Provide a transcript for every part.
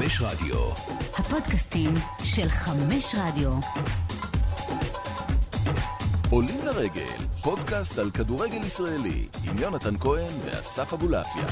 חמש רדיו. הפודקאסטים של חמש רדיו. עולים לרגל, פודקאסט על כדורגל ישראלי, עם יונתן כהן ואסף אבולעפיה.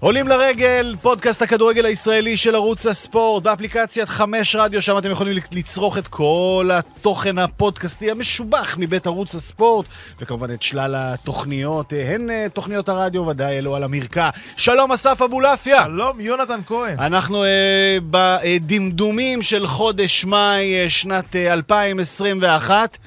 עולים לרגל, פודקאסט הכדורגל הישראלי של ערוץ הספורט, באפליקציית חמש רדיו, שם אתם יכולים לצרוך את כל התוכן הפודקאסטי המשובח מבית ערוץ הספורט, וכמובן את שלל התוכניות, הן אה, תוכניות הרדיו, ודאי אלו על המרקע. שלום אסף אבולעפיה. שלום, יונתן כהן. אנחנו אה, בדמדומים של חודש מאי אה, שנת אה, 2021,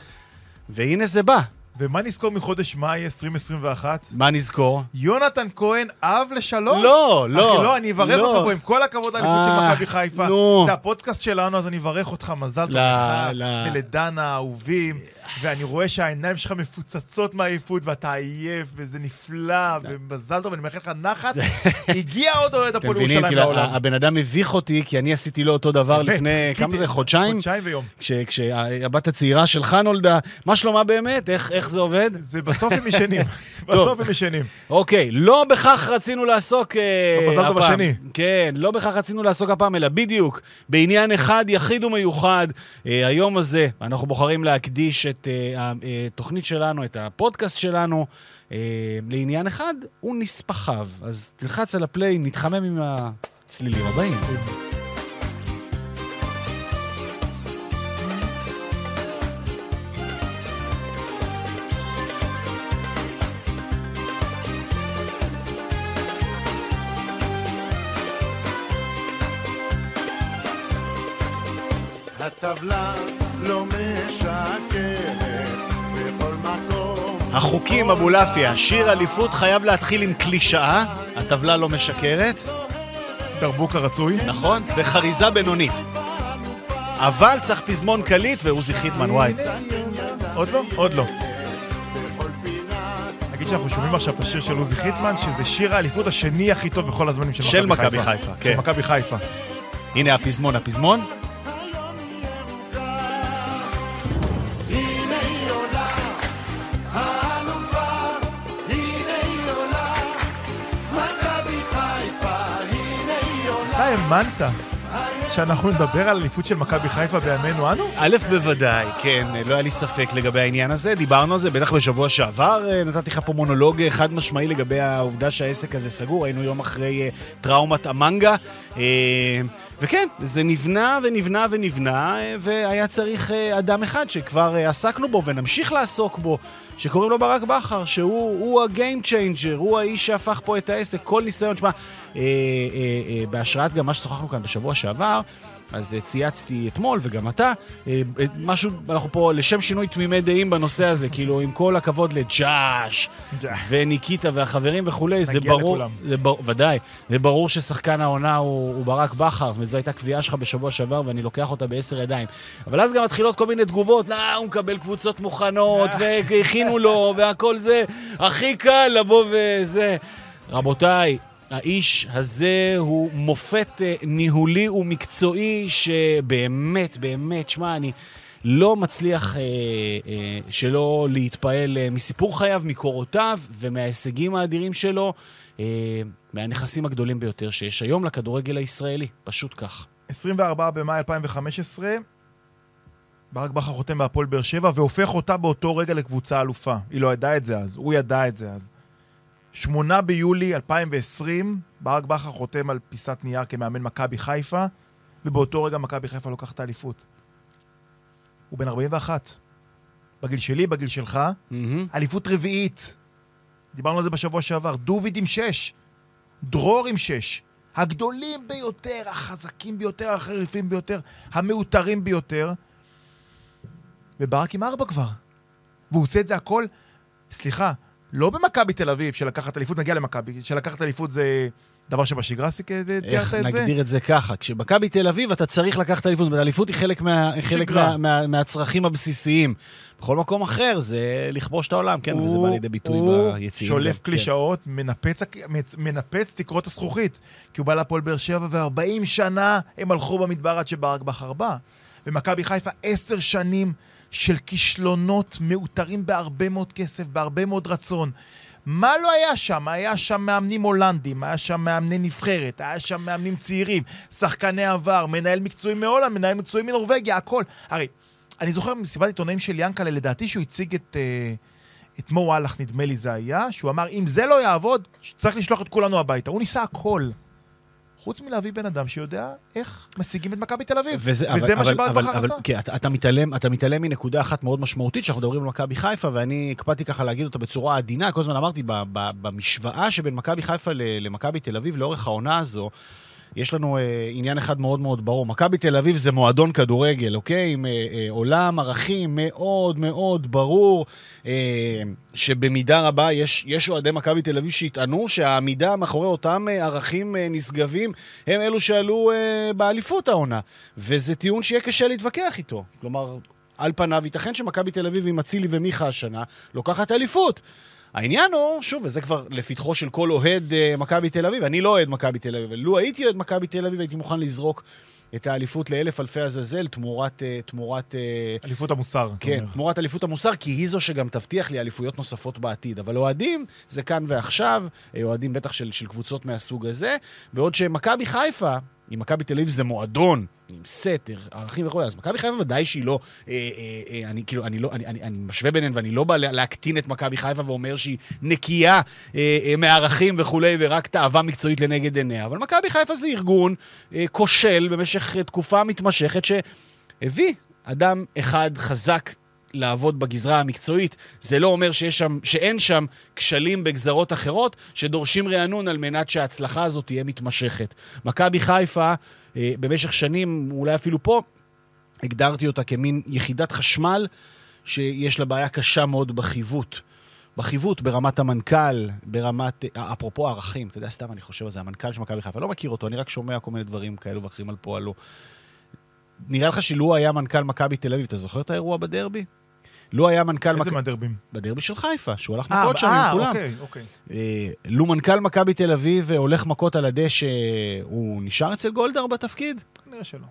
והנה זה בא. ומה נזכור מחודש מאי 2021? מה נזכור? יונתן כהן, אב לשלוש? לא, לא. אחי, לא, אני אברך לא. אותך פה עם כל הכבוד לאליפות של אה, מכבי חיפה. נו. זה הפודקאסט שלנו, אז אני אברך אותך, מזל טוב לך לא. ולדנה האהובים. ואני רואה שהעיניים שלך מפוצצות מעייפות ואתה עייף, וזה נפלא, ומזל טוב, אני מאחל לך נחת. הגיע עוד אוהד הפועל ירושלים כאילו, לעולם. הבן אדם מביך אותי, כי אני עשיתי לו אותו דבר לפני. כמה זה, חודשיים? חודשיים ויום. כש- כשהבת הצעירה שלך נולדה. מה שלומה באמת? איך זה עובד? זה בסוף הם ישנים. בסוף הם ישנים. אוקיי, לא בכך רצינו לעסוק אה, במזל טוב הפעם. השני. כן, לא בכך רצינו לעסוק הפעם, אלא בדיוק בעניין אחד, יחיד ומיוחד. אה, היום הזה אנחנו בוחרים להקדיש את אה, התוכנית שלנו, את הפודקאסט שלנו, אה, לעניין אחד, ונספחיו. אז תלחץ על הפליי, נתחמם עם הצלילים הבאים. הטבלה לא משקרת החוקים, אבולעפיה, שיר אליפות חייב להתחיל עם קלישאה, הטבלה לא משקרת, דרבוק הרצוי. נכון? וחריזה בינונית. אבל צריך פזמון קליט ועוזי חיטמן, וואי. עוד לא? עוד לא. נגיד שאנחנו שומעים עכשיו את השיר של עוזי חיטמן, שזה שיר האליפות השני הכי טוב בכל הזמנים של של מכבי מכבי חיפה. חיפה, של כן. מכבי חיפה. הנה הפזמון, הפזמון. האמנת שאנחנו נדבר על אליפות של מכבי חיפה בימינו אנו? א', בוודאי, כן, לא היה לי ספק לגבי העניין הזה, דיברנו על זה בטח בשבוע שעבר, אה, נתתי לך פה מונולוג אה, חד משמעי לגבי העובדה שהעסק הזה סגור, היינו יום אחרי אה, טראומת המנגה, וכן, זה נבנה ונבנה ונבנה, והיה צריך אדם אחד שכבר עסקנו בו ונמשיך לעסוק בו, שקוראים לו ברק בכר, שהוא הוא ה-game changer, הוא האיש שהפך פה את העסק, כל ניסיון, שמע, בהשראת גם מה ששוחחנו כאן בשבוע שעבר, אז אה, צייצתי אתמול, וגם אתה, אה, אה, משהו, אנחנו פה לשם שינוי תמימי דעים בנושא הזה, כאילו, עם כל הכבוד לג'אש, וניקיטה והחברים וכולי, זה ברור. זה בר, ודאי, זה ברור ששחקן העונה הוא, הוא ברק בכר, וזו הייתה קביעה שלך בשבוע שעבר, ואני לוקח אותה בעשר ידיים. אבל אז גם מתחילות כל מיני תגובות, לא, הוא מקבל קבוצות מוכנות, והכינו לו, והכל זה, הכי קל לבוא וזה. רבותיי, האיש הזה הוא מופת אה, ניהולי ומקצועי שבאמת, באמת, שמע, אני לא מצליח אה, אה, שלא להתפעל אה, מסיפור חייו, מקורותיו ומההישגים האדירים שלו, אה, מהנכסים הגדולים ביותר שיש היום לכדורגל הישראלי, פשוט כך. 24 במאי 2015, ברק בכר חותם בהפועל באר שבע והופך אותה באותו רגע לקבוצה אלופה. היא לא ידעה את זה אז, הוא ידע את זה אז. 8 ביולי 2020, ברק בכר חותם על פיסת נייר כמאמן מכבי חיפה, ובאותו רגע מכבי חיפה לוקחת את האליפות. הוא בן 41. בגיל שלי, בגיל שלך, מהמם. אליפות רביעית. דיברנו על זה בשבוע שעבר. דוביד עם שש. דרור עם שש. הגדולים ביותר, החזקים ביותר, החריפים ביותר, המעוטרים ביותר. וברק עם ארבע כבר. והוא עושה את זה הכל, סליחה, לא במכבי תל אביב, שלקחת אליפות, נגיע למכבי, שלקחת אליפות זה דבר שבשגרה תיארת איך את זה? נגדיר את זה ככה? כשמכבי תל אביב אתה צריך לקחת אליפות, זאת אומרת, אליפות היא חלק, מה, חלק. מה, מה, מהצרכים הבסיסיים. בכל מקום אחר זה לכבוש את העולם, כן, וזה בא לידי ביטוי הוא ביציעים. שולף גם, קלישאות, מנפץ, מצ- מנפץ תקרות הזכוכית. כי הוא בא להפועל באר שבע, ו-40 שנה הם הלכו במדבר עד שברק בכר בא. ומכבי חיפה, עשר שנים של כישלונות מאותרים בהרבה מאוד כסף, בהרבה מאוד רצון. מה לא היה שם? היה שם מאמנים הולנדים, היה שם מאמני נבחרת, היה שם מאמנים צעירים, שחקני עבר, מנהל מקצועי מהולנד, מנהל מקצועי מנורבגיה, הכל. הרי, אני זוכר מסיבת עיתונאים של ינקלה, לדעתי שהוא הציג את, אה, את מו וואלך, נדמה לי זה היה, שהוא אמר, אם זה לא יעבוד, צריך לשלוח את כולנו הביתה. הוא ניסה הכל. חוץ מלהביא בן אדם שיודע איך משיגים את מכבי תל אביב. וזה, וזה אבל, מה אבל, בכר עשה. כן, אתה, אתה, מתעלם, אתה מתעלם מנקודה אחת מאוד משמעותית שאנחנו מדברים על מכבי חיפה, ואני הקפדתי ככה להגיד אותה בצורה עדינה, כל הזמן אמרתי, במשוואה שבין מכבי חיפה למכבי תל אביב לאורך העונה הזו, יש לנו אה, עניין אחד מאוד מאוד ברור. מכבי תל אביב זה מועדון כדורגל, אוקיי? עם אה, אה, עולם ערכים מאוד מאוד ברור, אה, שבמידה רבה יש, יש אוהדי מכבי תל אביב שיטענו שהעמידה מאחורי אותם אה, ערכים אה, נשגבים הם אלו שעלו אה, באליפות העונה. וזה טיעון שיהיה קשה להתווכח איתו. כלומר, על פניו, ייתכן שמכבי תל אביב עם אצילי ומיכה השנה לוקחת אליפות. העניין הוא, שוב, וזה כבר לפתחו של כל אוהד אה, מכבי תל אביב, אני לא אוהד מכבי תל אביב, אבל לו הייתי אוהד מכבי תל אביב, הייתי מוכן לזרוק את האליפות לאלף אלפי עזאזל תמורת... אה, תמורת אה, אליפות המוסר. כן, אומר. תמורת אליפות המוסר, כי היא זו שגם תבטיח לי אליפויות נוספות בעתיד. אבל אוהדים, זה כאן ועכשיו, אה, אוהדים בטח של, של קבוצות מהסוג הזה, בעוד שמכבי חיפה, אם מכבי תל אביב זה מועדון, עם סט, ערכים וכו', אז מכבי חיפה ודאי שהיא לא, אה, אה, אה, אני כאילו, אני לא, אני, אני, אני משווה ביניהן ואני לא בא לה- להקטין את מכבי חיפה ואומר שהיא נקייה אה, אה, מערכים וכולי, ורק תאווה מקצועית לנגד עיניה. אבל מכבי חיפה זה ארגון אה, כושל במשך אה, תקופה מתמשכת, שהביא אדם אחד חזק לעבוד בגזרה המקצועית, זה לא אומר שיש שם, שאין שם כשלים בגזרות אחרות שדורשים רענון על מנת שההצלחה הזאת תהיה מתמשכת. מכבי חיפה, אה, במשך שנים, אולי אפילו פה, הגדרתי אותה כמין יחידת חשמל שיש לה בעיה קשה מאוד בחיווט. בחיווט, ברמת המנכ"ל, ברמת... אה, אפרופו ערכים, אתה יודע, סתם אני חושב על זה, המנכ"ל של מכבי חיפה, לא מכיר אותו, אני רק שומע כל מיני דברים כאלו ואחרים על פועלו. נראה לך שלו היה מנכ"ל מכבי תל אביב, אתה זוכר את האירוע בדרבי? לו היה מנכ"ל איזה. מהדרבים? בדרבי של חיפה, שהוא הלך אה, מכות שם עם אה, כולם. אוקיי, אוקיי. אה, לו מנכ"ל מכבי תל אביב הולך מכות על הדשא, הוא נשאר אצל גולדהר בתפקיד? כנראה שלא.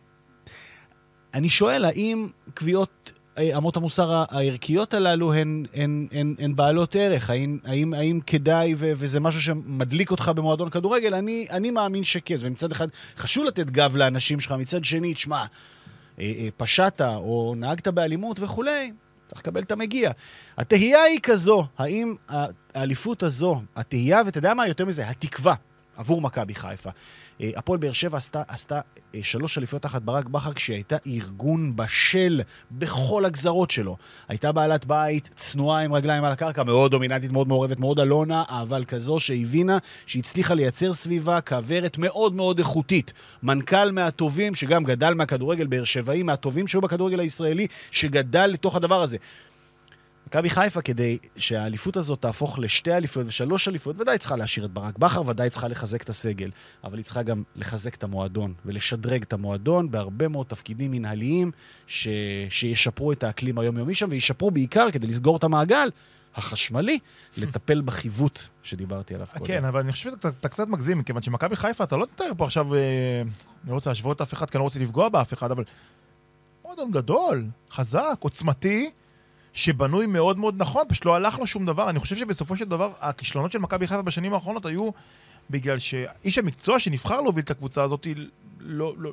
אני שואל, האם קביעות אמות המוסר הערכיות הללו הן, הן, הן, הן בעלות ערך? האם, האם, האם כדאי ו, וזה משהו שמדליק אותך במועדון כדורגל? אני, אני מאמין שכן. ומצד אחד, חשוב לתת גב לאנשים שלך, מצד שני, תשמע, פשעת או נהגת באלימות וכולי, צריך לקבל את המגיע. התהייה היא כזו, האם האליפות הזו, התהייה, ואתה יודע מה, יותר מזה, התקווה עבור מכבי חיפה. אה, הפועל באר שבע עשתה, עשתה אה, שלוש אליפויות תחת ברק בכר כשהיא הייתה ארגון בשל בכל הגזרות שלו. הייתה בעלת בית צנועה עם רגליים על הקרקע, מאוד דומיננטית, מאוד מעורבת, מאוד אלונה, אבל כזו שהבינה שהצליחה לייצר סביבה כוורת מאוד מאוד איכותית. מנכ"ל מהטובים, שגם גדל מהכדורגל באר שבעי, מהטובים שהיו בכדורגל הישראלי, שגדל לתוך הדבר הזה. מכבי חיפה, כדי שהאליפות הזאת תהפוך לשתי אליפויות ושלוש אליפויות, ודאי צריכה להשאיר את ברק בכר, ודאי צריכה לחזק את הסגל, אבל היא צריכה גם לחזק את המועדון ולשדרג את המועדון בהרבה מאוד תפקידים מנהליים ש... שישפרו את האקלים היומיומי שם, וישפרו בעיקר, כדי לסגור את המעגל החשמלי, לטפל בחיווט שדיברתי עליו קודם. כן, אבל אני חושב שאתה אתה קצת מגזים, מכיוון שמכבי חיפה, אתה לא תתאר פה עכשיו, אה, אני לא רוצה להשוות אף אחד, כי אני לא רוצה לפגוע באף אחד, אבל מועדון גדול, חזק, עוצמתי, שבנוי מאוד מאוד נכון, פשוט לא הלך לו שום דבר. אני חושב שבסופו של דבר, הכישלונות של מכבי חיפה בשנים האחרונות היו בגלל שאיש המקצוע שנבחר להוביל את הקבוצה הזאת לא, לא,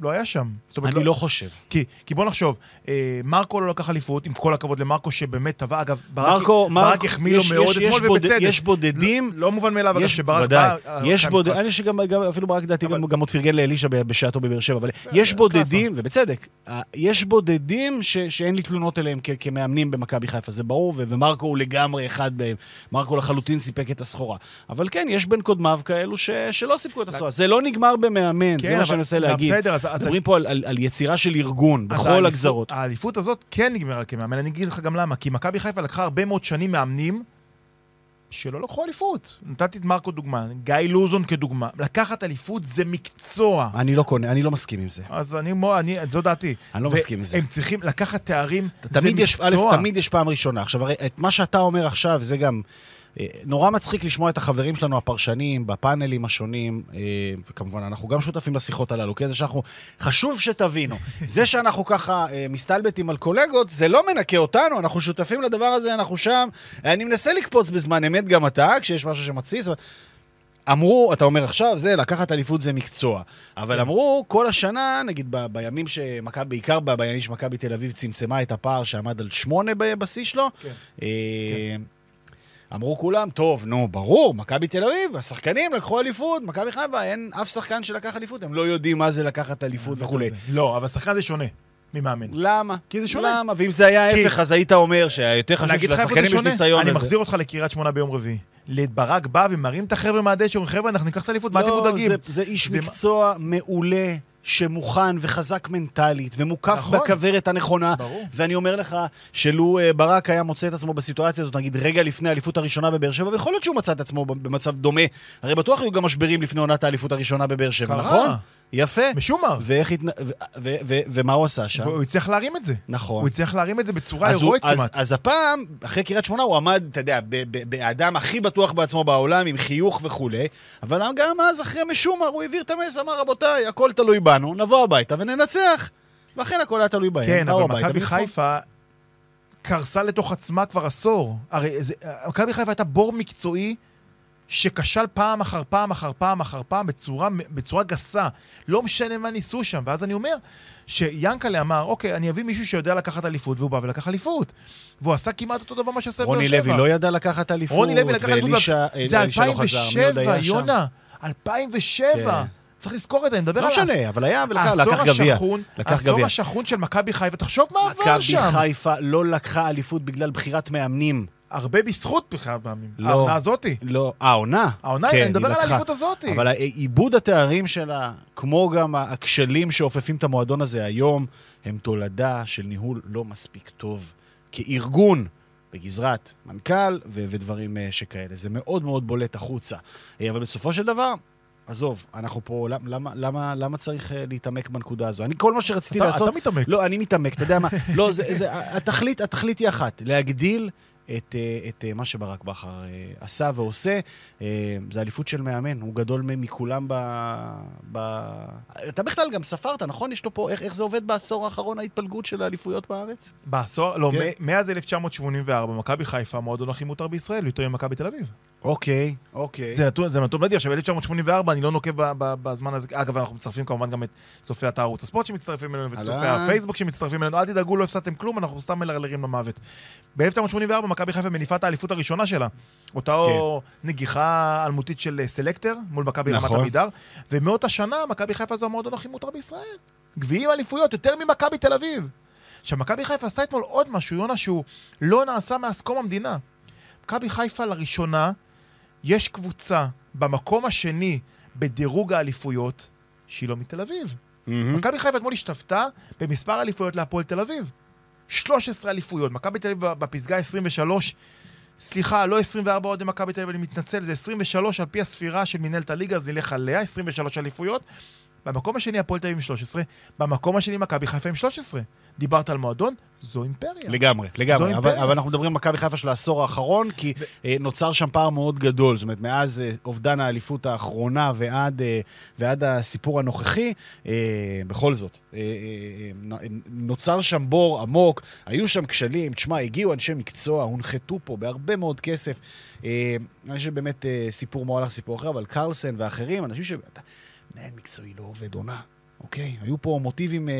לא היה שם. אומרת, אני לא חושב. כי, כי בוא נחשוב, אה, מרקו לא לקח אליפות, עם כל הכבוד למרקו שבאמת טבע, אגב, ברק, מרקו, ברק החמיא לו מאוד יש- אתמול, בוד- ובצדק. יש בודדים- לא, לא מובן מאליו, אגב, שברק ודאי, בא... אה, יש בודדים. אני שגם גם, אפילו ברק דעתי אבל- גם, גם עוד פרגן לאלישע בשעתו בבאר שבע, אבל יש בודדים, ובצדק, אה, יש בודדים ש, שאין לי תלונות אליהם כ- כמאמנים במכבי חיפה, זה ברור, ו- ומרקו הוא לגמרי אחד מהם, מרקו לחלוטין סיפק את הסחורה. אבל כן, יש בין קודמיו כאלו ש, שלא סיפקו את הסחורה. זה לא נגמר במאמן, זה כן, מה שאני מנסה לא, להגיד. בסדר, אז- אז- מדברים פה על, על, על יצירה של ארגון, בכל הגזרות. האליפות הזאת כן נגמרה כמאמן, אני אגיד לך גם למה. כי מכבי חיפה לקחה הרבה מאוד שנים מאמנים שלא לקחו אליפות. נתתי את מרקו דוגמה, גיא לוזון כדוגמה. לקחת אליפות זה מקצוע. אני לא קונה, אני לא מסכים עם זה. אז אני, אני, זו דעתי. אני לא מסכים עם זה. הם צריכים לקחת תארים, זה תמיד יש, א', מקצוע. תמיד יש פעם ראשונה. עכשיו, הרי את מה שאתה אומר עכשיו, זה גם... אה, נורא מצחיק לשמוע את החברים שלנו, הפרשנים, בפאנלים השונים, אה, וכמובן, אנחנו גם שותפים לשיחות הללו, כן? זה שאנחנו... חשוב שתבינו, זה שאנחנו ככה אה, מסתלבטים על קולגות, זה לא מנקה אותנו, אנחנו שותפים לדבר הזה, אנחנו שם. אני מנסה לקפוץ בזמן אמת גם אתה, כשיש משהו שמתסיס. אמרו, אתה אומר עכשיו, זה, לקחת אליפות זה מקצוע. אבל אמרו, כל השנה, נגיד ב- בימים שמכבי, בעיקר ב- בימים שמכבי תל אביב צמצמה את הפער שעמד על שמונה בשיא שלו, כן. אה, אמרו כולם, טוב, נו, ברור, מכבי תל אביב, השחקנים לקחו אליפות, מכבי חיפה, אין אף שחקן שלקח אליפות, הם לא יודעים מה זה לקחת אליפות וכולי. לא, אבל שחקן זה שונה ממאמן. למה? כי זה שונה. למה? ואם זה היה כי- ההפך, אז היית אומר שהיותר חשוב זה שלשחקנים יש? ניסיון. אני וזה- מחזיר אותך לקריית שמונה ביום רביעי. ברק בא ומרים את החבר'ה מהדשא, אומרים, חבר'ה, אנחנו ניקח את האליפות, מה אתם לא, מודאגים? זה, זה איש זה- מקצוע מעולה, שמוכן וחזק מנטלית, ומוקף נכון. בכוורת הנכונה. ברור. ואני אומר לך, שלו אה, ברק היה מוצא את עצמו בסיטואציה הזאת, נגיד רגע לפני האליפות הראשונה בבאר שבע, ויכול להיות שהוא מצא את עצמו במצב דומה. הרי בטוח היו גם משברים לפני עונת האליפות הראשונה בבאר שבע. נכון? יפה. משומר. ואיך התנ... ו- ו- ו- ומה הוא עשה שם? והוא הצליח להרים את זה. נכון. הוא הצליח להרים את זה בצורה הוא, הירואית אז, כמעט. אז הפעם, אחרי קריית שמונה, הוא עמד, אתה יודע, ב- ב- באדם הכי בטוח בעצמו בעולם, עם חיוך וכולי, אבל גם אז, אחרי משומר, הוא העביר את המס, אמר, רבותיי, הכל תלוי בנו, נבוא הביתה וננצח. ואכן הכל היה תלוי בהם. כן, אבל מכבי. חיפה קרסה לתוך עצמה כבר עשור. הרי מכבי חיפה הייתה בור מקצועי שכשל פעם אחר פעם אחר פעם אחר פעם בצורה, בצורה גסה. לא משנה מה ניסו שם. ואז אני אומר שיאנקלה אמר, אוקיי, אני אביא מישהו שיודע לקחת אליפות, והוא בא ולקח אליפות. והוא עשה כמעט אותו דבר מה שעשה בבאר רוני שבע. לוי לא ידע לקחת אליפות, רוני לוי לקח אליפות, ואלישע זה אלישע לא חזר, מי עוד 2007, היה שם? יונה. 2007. כן. צריך לזכור את זה, אני מדבר לא על משנה, אבל היה ולקח לקח גביע. העשור. השחון של מכבי חיפה, תחשוב מה עבר מכבי שם. חיפה לא לקחה אליפות בגלל בחירת מאמנים. הרבה בזכות בכלל פעמים. לא. העונה הזאתי. לא, העונה. העונה, כן, אני מדבר על. האליפות הזאתי. אבל עיבוד התארים שלה, כמו גם הכשלים שאופפים את המועדון הזה היום, הם תולדה של ניהול לא מספיק טוב כארגון בגזרת מנכ"ל ו- ודברים אה, שכאלה. זה מאוד מאוד בולט החוצה. אה, אבל בסופו של דבר, עזוב, אנחנו פה, למ- למה, למה, למה צריך אה, להתעמק בנקודה הזו? אני, כל מה שרציתי אתה- לעשות... אתה מתעמק. לא, אני מתעמק, אתה יודע מה? לא, זה, זה, התכלית, התכלית היא אחת, להגדיל את, אה, את אה, מה שברק בכר אה, עשה ועושה. זה אליפות של מאמן, הוא גדול מכולם ב, ב... אתה בכלל גם ספרת, נכון? יש לו פה, איך, איך זה עובד בעשור האחרון, ההתפלגות של האליפויות בארץ? בעשור, לא, כן. מאז 1984, מכבי חיפה, המועדון הכי מותר בישראל, יותר ממכבי תל אביב. אוקיי, אוקיי. זה נתון, זה נתון מדהים. עכשיו, 1984, אני לא נוקב בזמן הזה. אגב, אנחנו מצטרפים כמובן גם את צופי אתר ערוץ הספורט שמצטרפים אלינו, ואת צופי. הפייסבוק שמצטרפים אלינו. אל תדאגו, לא הפסדתם כלום, אנחנו סתם מלרלרים למוות. ב-1984, מכבי חיפה מניפה את האליפות הראשונה שלה. אותה נגיחה אלמותית של אה, סלקטר מול מכבי רמת נכון. עמידר, ומאותה שנה, מכבי חיפה זה המועדון הכי מותר בישראל. גביעים אליפויות, יותר ממכבי תל אביב. עכשיו, מכבי חיפה עשתה אתמול עוד משהו, יונה, שהוא לא נעשה מאז קום המדינה. מכבי חיפה לראשונה, יש קבוצה במקום השני בדירוג האליפויות שהיא לא מתל אביב. מהמם. מכבי חיפה אתמול השתוותה במספר אליפויות להפועל תל אביב. 13 אליפויות. מכבי תל אביב בפסגה 23, סליחה, לא 24 עוד למכבי תל אביב, אני מתנצל, זה 23 על פי הספירה של מנהלת הליגה, אז נלך עליה, 23 אליפויות. במקום השני הפועל תל אביב עם 13, במקום השני מכבי חיפה עם 13. דיברת על מועדון, זו אימפריה. לגמרי, לגמרי. זו אבל, אימפריה. אבל אנחנו מדברים על מכבי חיפה של העשור האחרון, כי אה, נוצר שם פער מאוד גדול. זאת אומרת, מאז אה, אובדן האליפות האחרונה ועד, אה, ועד הסיפור הנוכחי, אה, בכל זאת, אה, אה, נוצר שם בור עמוק, היו שם כשלים. תשמע, הגיעו אנשי מקצוע, הונחתו פה בהרבה מאוד כסף. אני חושב שבאמת סיפור מוערך, סיפור אחר, אבל קרלסן ואחרים, אנשים ש... מנהל מקצועי לא עובד עונה, אוקיי? היו פה מוטיבים... אה,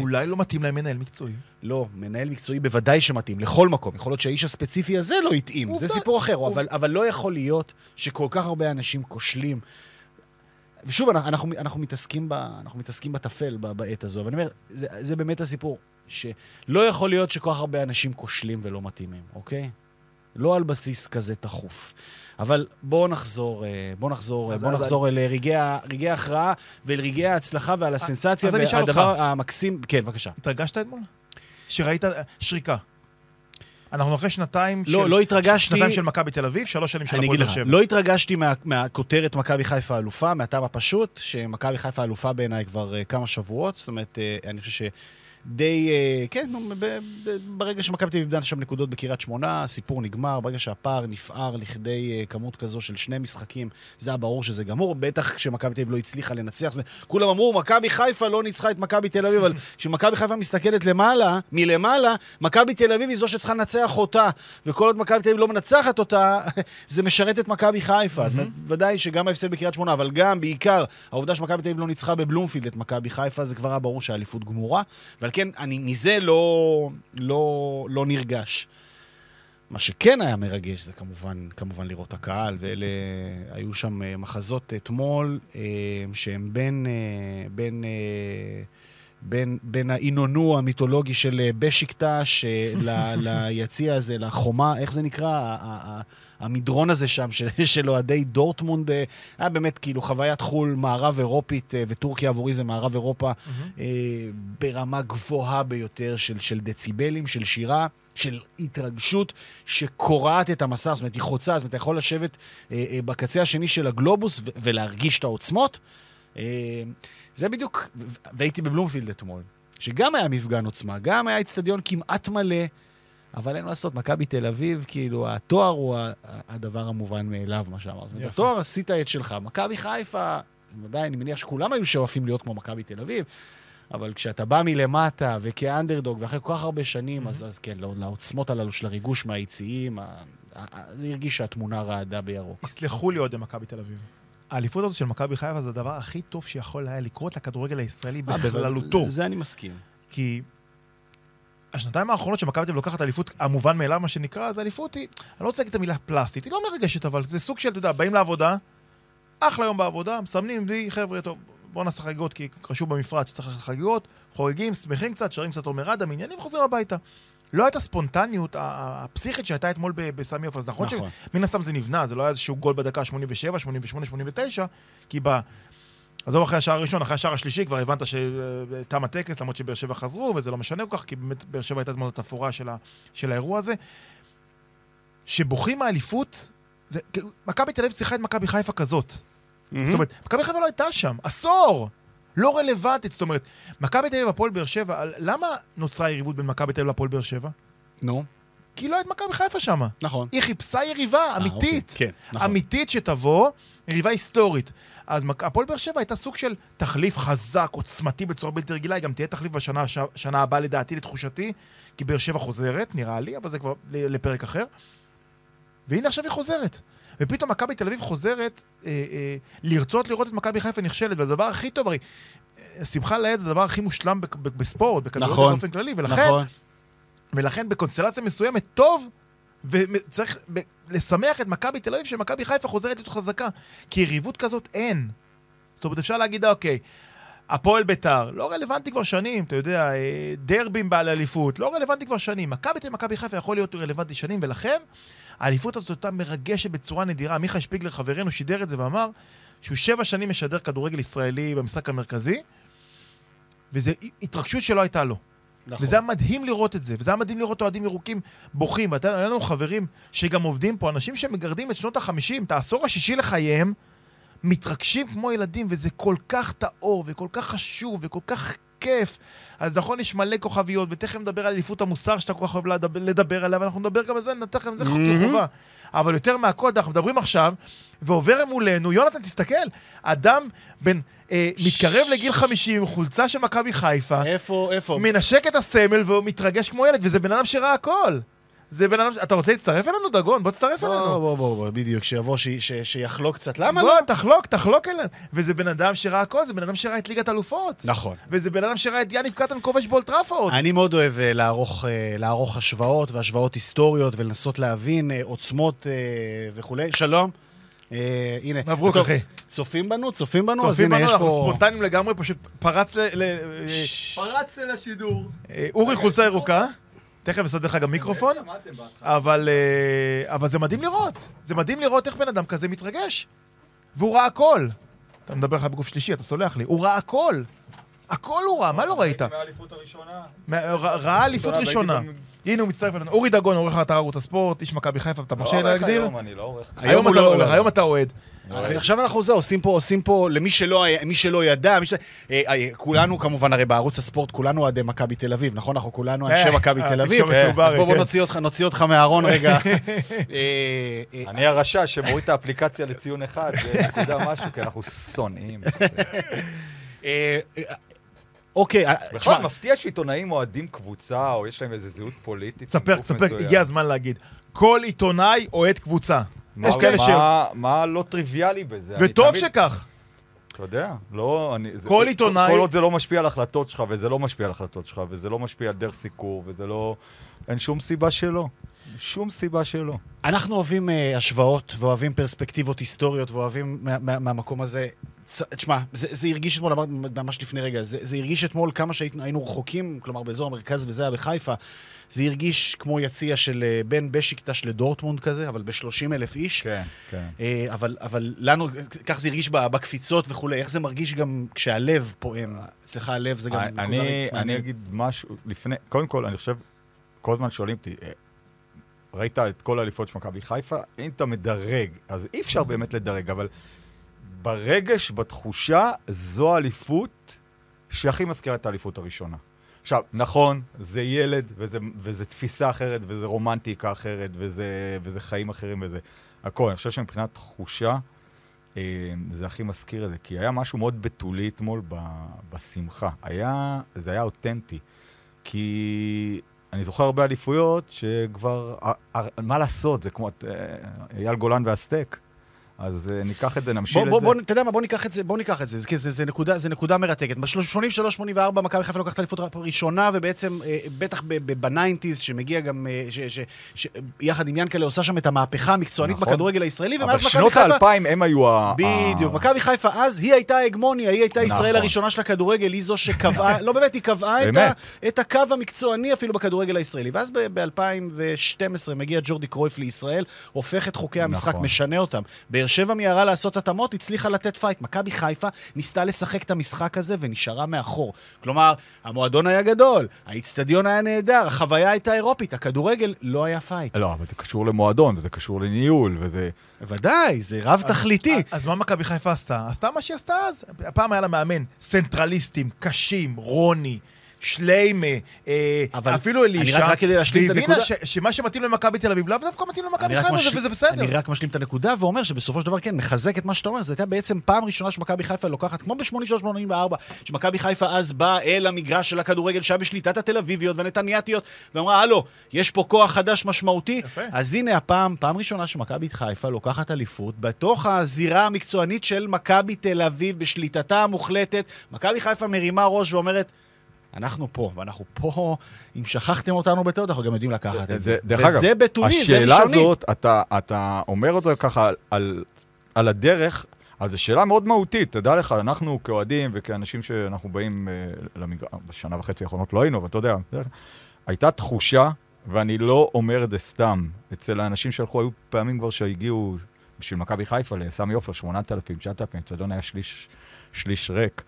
אולי לא מתאים להם מנהל מקצועי. לא, מנהל מקצועי בוודאי שמתאים, לכל מקום. יכול להיות שהאיש הספציפי הזה לא התאים, זה. סיפור אחר. אבל, אבל לא יכול להיות שכל כך הרבה אנשים כושלים. ושוב, אנחנו, אנחנו, אנחנו, מתעסקים, ב, אנחנו מתעסקים בטפל ב- בעת הזו, אבל אני אומר, זה, זה באמת הסיפור, שלא יכול להיות שכל כך הרבה אנשים כושלים ולא מתאימים, אוקיי? לא על בסיס כזה תכוף. אבל בואו נחזור, אה, בואו נחזור, בואו נחזור אל רגעי ההכרעה ואל רגעי ההצלחה ועל הסנסציה אז אני אשאל והדבר. המקסים... כן, בבקשה. התרגשת אתמול? שראית שריקה. אנחנו אחרי שנתיים לא, של... לא התרגשתי. שנתיים של מכבי תל אביב, שלוש שנים של הפועל באר שבע. לא התרגשתי מה, מהכותרת מכבי חיפה אלופה, מהטעם הפשוט, שמכבי חיפה אלופה בעיניי כבר uh, כמה שבועות, זאת אומרת, uh, אני חושב די, אה, כן, ברגע שמכבי תל אביב איבדה שם נקודות בקריית שמונה, הסיפור נגמר, ברגע שהפער נפער לכדי אה, כמות כזו של שני משחקים, זה היה ברור שזה גמור, בטח כשמכבי תל אביב לא הצליחה לנצח. אומרת, כולם אמרו, מכבי חיפה לא ניצחה את מכבי תל אביב, אבל כשמכבי חיפה מסתכלת למעלה, מלמעלה, מכבי תל אביב היא זו שצריכה לנצח אותה, וכל עוד מכבי תל אביב לא מנצחת אותה, זה משרת את מכבי חיפה. זאת אומרת, ודאי שגם ההפסד בקריית שמונה, אבל גם, בעיקר, העובדה שמכבי תל אביב לא ניצחה בבלומפילד את מכבי חיפה, זה כבר היה ברור שהאליפות גמורה, ועל כן, אני מזה לא, לא, לא נרגש. מה שכן היה מרגש זה כמובן, כמובן לראות הקהל, ואלה היו שם אה, מחזות אתמול אה, שהם בין, אה, בין, בין, בין ההינונו המיתולוגי של בשיקטש ל- ליציע הזה, לחומה, איך זה נקרא? המדרון הזה שם של, של אוהדי דורטמונד, אה, היה באמת כאילו חוויית חו"ל מערב אירופית, אה, וטורקיה עבורי זה מערב אירופה, אה, ברמה גבוהה ביותר של, של דציבלים, של שירה. של התרגשות שקורעת את המסע, זאת אומרת, היא חוצה, זאת אומרת, אתה יכול לשבת אה, אה, בקצה השני של הגלובוס ו- ולהרגיש את העוצמות. אה, זה בדיוק, והייתי בבלומפילד אתמול, שגם היה מפגן עוצמה, גם היה אצטדיון כמעט מלא, אבל אין מה לעשות, מכבי תל אביב, כאילו, התואר הוא הדבר המובן מאליו, מה שאמרת. התואר עשית את שלך. מכבי חיפה, ודאי, אני מניח שכולם היו שואפים להיות כמו מכבי תל אביב, אבל כשאתה בא מלמטה וכאנדרדוג, ואחרי כל כך הרבה שנים, אז, אז כן, לא- לעוצמות הללו של הריגוש מהיציעים, זה הרגיש שהתמונה רעדה בירוק. יסלחו לי אוהדי מכבי תל אביב. האליפות הזו של מכבי חיפה זה הדבר הכי טוב שיכול היה לקרות לכדורגל הישראלי אה, בכללותו. זה אני מסכים. כי השנתיים האחרונות שמכבי תל אביב לוקחת אליפות, המובן מאליו, מה שנקרא, אז אליפות היא, אני לא רוצה להגיד את המילה פלסטית, היא לא מרגשת, אבל זה סוג של, אתה יודע, באים לעבודה, אחלה יום בעבודה, מסמנים, וי, חבר'ה, טוב, בואו נעשה חגיגות, כי רשום במפרט שצריך לעשות חגיגות, חוגגים, שמחים קצת, שרים קצת עומר אדם, עניינים, חוזרים הביתה. לא הייתה ספונטניות הפסיכית שהייתה אתמול בסמי עופר, אז נכון נכון. שמן הסתם זה נבנה, זה לא היה איזשהו גול בדקה 87, 88, 89, כי. עזוב אחרי השער הראשון, אחרי השער השלישי כבר הבנת שתם הטקס, למרות שבאר שבע חזרו, וזה לא משנה כל כך, כי באמת באר שבע הייתה מאוד התפאורה של, ה... של האירוע הזה. שבוכים מהאליפות, זה... כאילו, מכבי תל אביב צריכה את מכבי חיפה כזאת. זאת אומרת, מכבי חיפה לא הייתה שם, עשור! לא רלוונטית, זאת אומרת, מכבי תל אביב והפועל באר שבע, למה נוצרה יריבות בין מכבי תל אביב להפועל באר שבע? נו, כי לא הייתה מכבי חיפה שם. נכון. היא חיפשה יריבה אה, אמיתית. אוקיי, כן, נכון. אמיתית שתבוא, יריבה היסטורית. אז הפועל באר שבע הייתה סוג של תחליף חזק, עוצמתי בצורה בלתי רגילה, היא גם תהיה תחליף בשנה שנה הבאה לדעתי, לתחושתי, כי באר שבע חוזרת, נראה לי, אבל זה כבר לפרק אחר. והנה עכשיו היא חוזרת. ופתאום מכבי תל אביב חוזרת אה, אה, לרצות לראות את מכבי חיפה נכשלת, והדבר הכי טוב, הרי אה, שמחה לאיד זה הדבר הכי מושלם בספורט, בכדורגל נכון. באופן כללי, ולכן נכון. ולכן בקונסטלציה מסוימת טוב, וצריך לשמח את מכבי תל אביב שמכבי חיפה חוזרת להיות חזקה. כי יריבות כזאת אין. זאת אומרת, אפשר להגיד, אוקיי, הפועל ביתר, לא רלוונטי כבר שנים, אתה יודע, אה, דרבים בעל אליפות, לא רלוונטי כבר שנים. מכבי תל מכבי חיפה יכול להיות רלוונטי שנים, ולכן האליפות הזאת הייתה מרגשת בצורה נדירה. מיכה שפיגלר, חברנו, שידר את זה ואמר שהוא שבע שנים משדר כדורגל ישראלי במשחק המרכזי, וזו התרגשות שלא הייתה לו. נכון. וזה היה מדהים לראות את זה, וזה היה מדהים לראות אוהדים ירוקים בוכים. ואתה, היה לנו חברים שגם עובדים פה, אנשים שמגרדים את שנות החמישים, את העשור השישי לחייהם, מתרגשים כמו ילדים, וזה כל כך טהור, וכל כך חשוב, וכל כך כיף. אז נכון, יש מלא כוכביות, ותכף נדבר על אליפות המוסר שאתה כל כך אוהב לדבר, לדבר עליה, ואנחנו נדבר גם על זה, נתן לכם את זה מהמם. כחובה. אבל יותר מהכל, אנחנו מדברים עכשיו, ועובר מולנו, יונתן, תסתכל, אדם בן, מתקרב לגיל 50, עם חולצה של מכבי חיפה, איפה, איפה? מנשק את הסמל והוא מתרגש כמו ילד, וזה בן אדם שראה הכל. זה בן אדם... אתה רוצה להצטרף אלינו, דגון? בוא תצטרף בוא, אלינו. בוא, בוא, בוא, בדיוק, שיבוא, ש- ש- שיחלוק קצת. למה בוא, לא? תחלוק, תחלוק אלינו. וזה בן אדם שראה הכל, זה בן אדם שראה את ליגת אלופות. נכון. וזה בן אדם שראה את יאניב קטן כובש באולטראפורד. אני מאוד אוהב אה, לערוך, אה, לערוך השוואות והשוואות היסטוריות ולנסות להבין אה, עוצמות אה, וכולי. שלום. אה, הנה. מברוק, אחי. צופים בנו? צופים בנו? אז צופים הנה, בנו, יש אנחנו פה... ספונטניים לגמרי, פשוט פרץ ל... ל- פרץ אל השידור. אה, אורי חולצה ירוקה. תכף נסדר לך גם מיקרופון. אבל, אה, אבל זה מדהים לראות. זה מדהים לראות איך בן אדם כזה מתרגש. והוא ראה הכל. אתה מדבר לך בגוף שלישי, אתה סולח לי. הוא ראה הכל. הכל הוא ראה, מה לא ראית? מהאליפות הראשונה. ראה אליפות ראשונה. הנה הוא מצטרף אלינו. אורי דגון, עורך אתר ערוץ הספורט, איש מכבי חיפה, אתה מרשה לי להגדיר? אני לא עורך. היום אתה לא- עורך, היום אתה אוהד. אה, עכשיו אנחנו זה, עושים פה, עושים פה, למי שלא, מי שלא ידע, מי ש... אה, אה, כולנו כמובן, הרי בערוץ הספורט, כולנו אוהדי מכבי תל אביב, נכון? אנחנו כולנו אנשי אה, מכבי תל אביב. אז צהוברית, בוא בוא כן. נוציא אותך, נוציא אותך מהארון רגע. אה, אה, אני הרשע שמוריד את האפליקציה לציון אחד, זה נקודה משהו, כי אנחנו שונאים. אוקיי, אה, בכלל, תשמע, מפתיע שעיתונאים אוהדים קבוצה, או יש להם איזו זהות פוליטית. תספר, מסוים. הגיע הזמן להגיד. כל עיתונאי אוהד קבוצה. יש כאלה ש... מה- לא טריוויאלי בזה? וטוב שכך. אתה יודע, לא... אני, זה, כל עיתונאי- כל עוד זה לא משפיע על החלטות שלך, וזה לא משפיע על החלטות שלך, וזה לא משפיע על דרך סיקור, וזה לא... אין שום סיבה שלא. שום סיבה שלא. אנחנו אוהבים אה, השוואות, ואוהבים פרספקטיבות היסטוריות, ואוהבים מה- מה- מהמקום הזה. תשמע, זה, זה הרגיש אתמול, אמרתי ממש לפני רגע, זה, זה הרגיש אתמול כמה שהיינו רחוקים, כלומר באזור המרכז וזה היה בחיפה, זה הרגיש כמו יציע של אה, בין בשיקטש לדורטמונד כזה, אבל ב-30 אלף איש. כן, כן. אה, אבל, אבל לנו, כך זה הרגיש בקפיצות וכולי, איך זה מרגיש גם כשהלב פועם? אצלך הלב זה גם... נקודה אני, אני מעניינת. אגיד משהו לפני, קודם כל, אני חושב, כל הזמן שואלים אותי, אה, ראית את כל האליפות של מכבי חיפה? אם אתה מדרג, אז אי אפשר באמת לדרג, אבל ברגש, בתחושה, זו האליפות שהכי מזכירה את האליפות הראשונה. עכשיו, נכון, זה ילד, וזה, וזה תפיסה אחרת, וזה רומנטיקה אחרת, וזה, וזה חיים אחרים, וזה הכל. אני חושב שמבחינת תחושה, אה, זה הכי מזכיר את זה, כי היה משהו מאוד בתולי אתמול ב, בשמחה. היה, זה היה אותנטי. כי אני זוכר הרבה אליפויות שכבר, מה לעשות, זה כמו אה, אייל גולן והסטייק. אז אה, ניקח את זה, נמשיל בוא, את בוא, זה. אתה יודע מה, בוא ניקח את זה, בוא ניקח את זה, זה, זה, זה, נקודה, זה נקודה מרתקת. ב-83-84 מכבי חיפה לוקחת אליפות ראשונה, ובעצם, אה, בטח ב nineties, שמגיע גם, אה, ש, ש, ש, יחד עם ינקלה עושה שם את המהפכה המקצוענית נכון. בכדורגל הישראלי, אבל ומאז מכבי שנות חיפה... האלפיים הם היו ה... בדיוק, מכבי חיפה אז, היא הייתה ההגמוניה, היא הייתה ישראל נכון. הראשונה של הכדורגל, היא זו שקבעה, לא באמת, היא קבעה את, ה. את הקו המקצועני אפילו בכדורגל הישראלי. ואז ב-2012 מגיע ג'ורדי קרויף לישראל, הופך את חוקי המשחק, נכון. משנה אותם. באר שבע מיהרה לעשות התאמות, הצליחה לתת fight. מכבי חיפה ניסתה לשחק את המשחק הזה ונשארה מאחור. כלומר, המועדון היה גדול, האיצטדיון היה נהדר, החוויה הייתה אירופית, הכדורגל לא היה fight. לא, אבל זה קשור למועדון, וזה קשור לניהול, וזה... ודאי, זה רב-תכליתי. אז מה מכבי חיפה עשתה? עשתה מה שהיא עשתה אז. הפעם היה לה מאמן, צנטרליסטים, קשים, רוני. שליימה, אה, אבל אפילו אלישע, רק- רק כדי להשלים את והבינה הנקודה- ש- שמה שמתאים למכבי תל אביב לאו דווקא מתאים למכבי חיפה, משלים- וזה בסדר. אני רק משלים את הנקודה ואומר שבסופו של דבר, כן, מחזק את מה שאתה אומר. זו הייתה בעצם פעם ראשונה שמכבי חיפה לוקחת, כמו ב-83-84, שמכבי חיפה אז באה אל המגרש של הכדורגל שהיה בשליטת התל אביביות והנתניאתיות, ואמרה, הלו, יש פה כוח חדש משמעותי. יפה. אז הנה הפעם, פעם ראשונה שמכבי חיפה לוקחת אליפות בתוך הזירה המקצוענית של מכבי תל אביב, בשליטתה המוחלטת. מכבי חיפה מרימה ראש ואומרת, אנחנו פה, ואנחנו פה, אם שכחתם אותנו בטעות, אנחנו גם יודעים לקחת את זה. דרך אגב, וזה בתולי, זה השאלה ראשוני. הזאת, אתה, אתה אומר אותה ככה על, על, על הדרך, אז זו שאלה מאוד מהותית. תדע לך, אנחנו כאוהדים וכאנשים שאנחנו באים אה, למגרש, בשנה וחצי האחרונות לא היינו, אבל אתה יודע, הייתה תחושה, ואני לא אומר את זה סתם, אצל האנשים שהלכו, היו פעמים כבר שהגיעו בשביל מכבי חיפה לסמי עופר, 8,000, 9,000, האצטדיון היה שליש, שליש ריק.